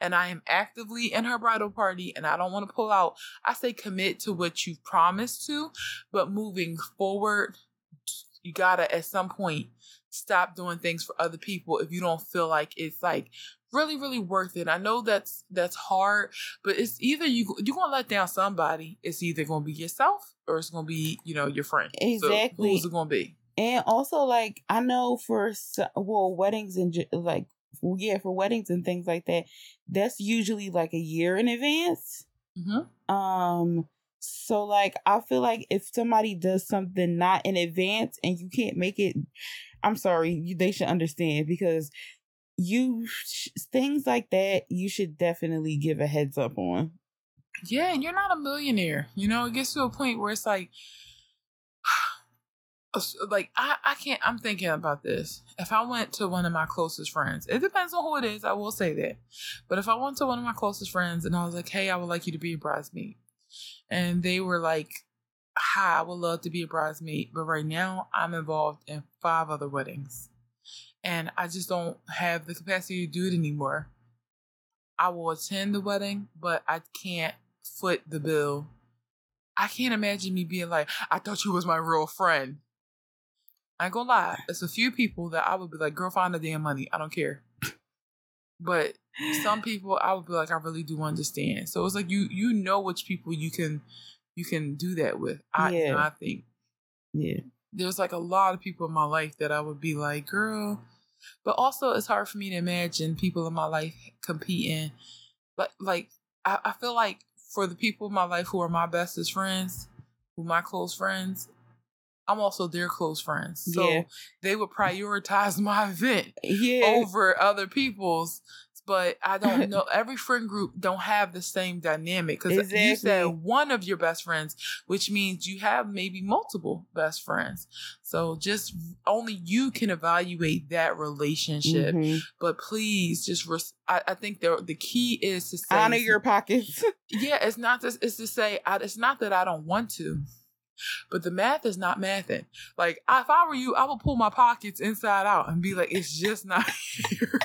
and I am actively in her bridal party and I don't want to pull out. I say commit to what you've promised to, but moving forward, you gotta at some point stop doing things for other people if you don't feel like it's like really really worth it i know that's that's hard but it's either you you're gonna let down somebody it's either gonna be yourself or it's gonna be you know your friend So Exactly. who's it gonna be And also, like I know for well weddings and like yeah for weddings and things like that, that's usually like a year in advance. mm-hmm. Um, so like I feel like if somebody does something not in advance and you can't make it, I'm sorry, you, they should understand because you sh- things like that you should definitely give a heads up on. yeah and you're not a millionaire you know it gets to a point where it's like like I, I can't i'm thinking about this. If i went to one of my closest friends it depends on who it is i will say that. But if i went to one of my closest friends and i was like hey i would like you to be a bridesmaid and they were like hi i would love to be a bridesmaid but right now i'm involved in five other weddings and i just don't have the capacity to do it anymore i will attend the wedding but i can't foot the bill i can't imagine me being like i thought you was my real friend I ain't gonna lie. It's a few people that I would be like, girl, find the damn money. I don't care. But some people I would be like, I really do understand. So it's like you you know which people you can you can do that with. I Yeah. I think Yeah. there's like a lot of people in my life that I would be like, girl. But also it's hard for me to imagine people in my life competing. But like I, I feel like for the people in my life who are my bestest friends, who my close friends, I'm also their close friends. So Yeah. they would prioritize my event Yeah. over other people's. But I don't know. Every friend group don't have the same dynamic because you said one of your best friends, which means you have maybe multiple best friends. So just only you can evaluate that relationship. Mhm. But please, just res- I, I think the the key is to say Honor your pockets. yeah, it's not this. It's to say, I, it's not that I don't want to, but the math is not mathing. Like, if I were you, I would pull my pockets inside out and be like, it's just not here.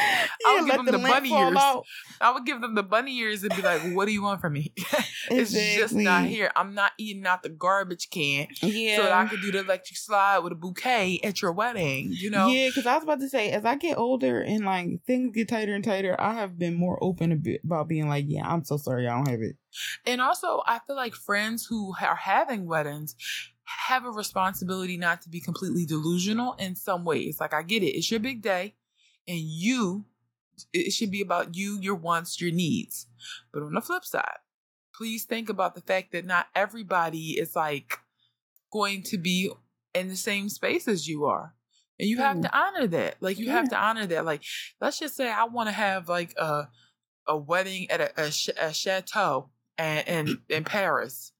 I would give them the bunny ears. out. I would give them the bunny ears and be like, what do you want from me? it's just not here. I'm not eating out the garbage can Yeah. so that I could do the electric slide with a bouquet at your wedding, you know? Yeah, because I was about to say, as I get older and like things get tighter and tighter, I have been more open a bit about being like, yeah, I'm so sorry, I don't have it. And also, I feel like friends who are having weddings have a responsibility not to be completely delusional in some ways. Like, I get it. It's your big day, and you, it should be about you, your wants, your needs. But on the flip side, please think about the fact that not everybody is like going to be in the same space as you are. And you have Mm. to honor that. Like, you have to honor that. Like, let's just say I want to have like a, a wedding at a, a, a chateau and in, in Paris.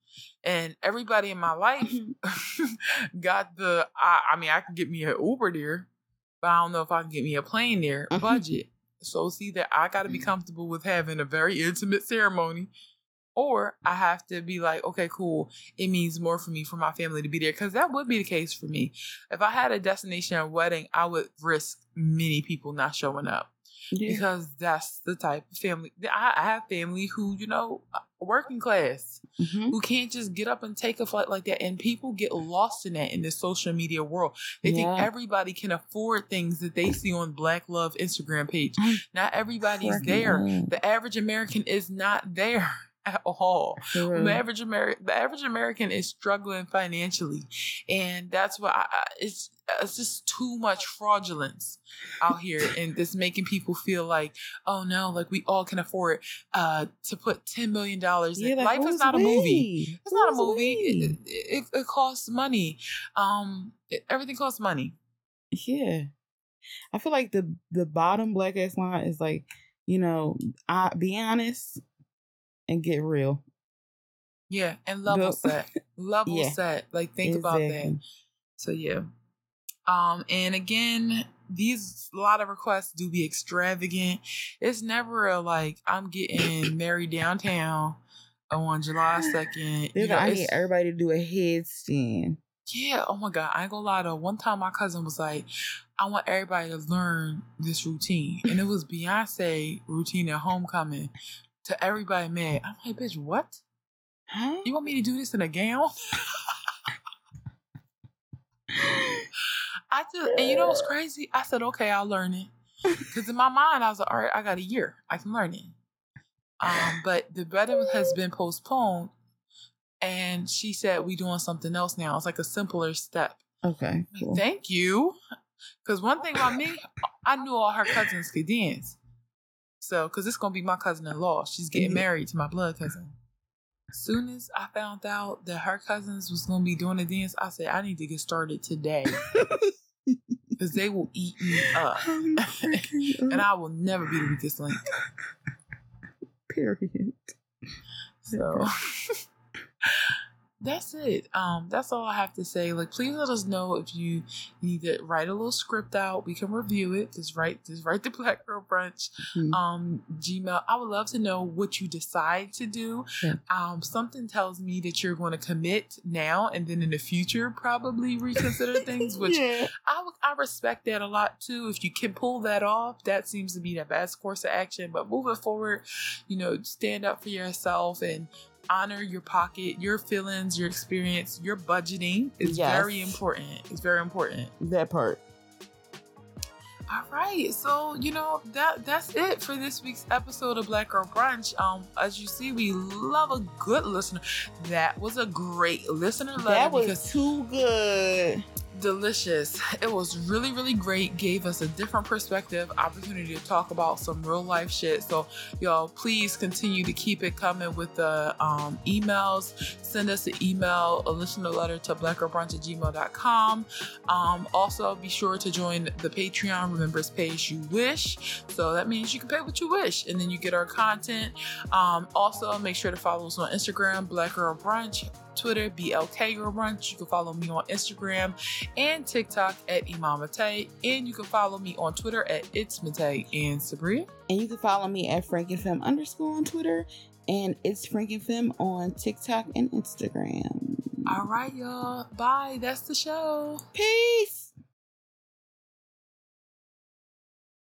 And everybody in my life got the I, I mean I can get me an Uber there, but I don't know if I can get me a plane there Mhm. budget. So see that I gotta be comfortable with having a very intimate ceremony or I have to be like, okay, cool. It means more for me for my family to be there. Cause that would be the case for me. If I had a destination wedding, I would risk many people not showing up Yeah. because that's the type of family. I, I have family who, you know, uh, working class, Mhm. who can't just get up and take a flight like that. And people get lost in that in the social media world. They think everybody can afford things that they see on Black Love Instagram page. Not everybody's there. The average American is not there at all. Real. The average American, the average American is struggling financially, and that's why I, I, it's it's just too much fraudulence out here, and this making people feel like, oh no, like we all can afford uh to put ten million dollars. Yeah, like, Life is not a movie. It's not a movie. It, it, it costs money. Um, it- everything costs money. Yeah. I feel like the the bottom black ass line is like, you know, I be honest and get real. Yeah, and level No. set, level Yeah. set. Like think about that. So yeah. Um, and again, these a lot of requests do be extravagant. It's never a like I'm getting married downtown. on July second. You know, I need everybody to do a headstand. Yeah. Oh my god, I ain't gonna lie though. One time my cousin was like, "I want everybody to learn this routine," and it was Beyonce routine at homecoming. To everybody mad, I'm like, "Bitch, what? Huh? You want me to do this in a gown?" I just, and you know what's crazy? I said, "Okay, I'll learn it." Because in my mind, I was like, "All right, I got a year. I can learn it." Um, but the wedding has been postponed and she said we doing something else now. It's like a simpler step. Okay. Cool. Thank you. Because one thing about me, I knew all her cousins could dance. So, because it's gonna be my cousin-in-law. She's getting mm-hmm. married to my blood cousin. As soon as I found out that her cousins was gonna be doing the dance, I said I need to get started today. Because they will eat me up. and I will never be the weakest link. Period. So that's it. Um, that's all I have to say. Like, please let us know if you need to write a little script out. We can review it. Just write, just write the Black Girl Brunch, mm-hmm. um, Gmail. I would love to know what you decide to do. Yeah. Um, something tells me that you're going to commit now, and then in the future probably reconsider things. Which yeah. I I respect that a lot too. If you can pull that off, that seems to be the best course of action. But moving forward, you know, stand up for yourself and honor your pocket, your feelings, your experience, your budgeting is yes. very important. It's very important. That part. All right, so you know that that's it for this week's episode of Black Girl Brunch. Um, as you see, we love a good listener. That was a great listener. That was too good delicious. It was really, really great. Gave us a different perspective, opportunity to talk about some real life shit. So, y'all, please continue to keep it coming with the um, emails. Send us an email, a listener letter to blackgirlbrunch at gmail.com. Um, also, be sure to join the Patreon. Remember, it's pay as you wish. So that means you can pay what you wish, and then you get our content. Um, also, make sure to follow us on Instagram, Black Girl Brunch Twitter, BLK Girl Brunch. You can follow me on Instagram and TikTok at Imamate. And you can follow me on Twitter at It's Mate and Sabrina. And you can follow me at FrankenFem underscore on Twitter and It's FrankenFem on TikTok and Instagram. All right, y'all. Bye. That's the show. Peace.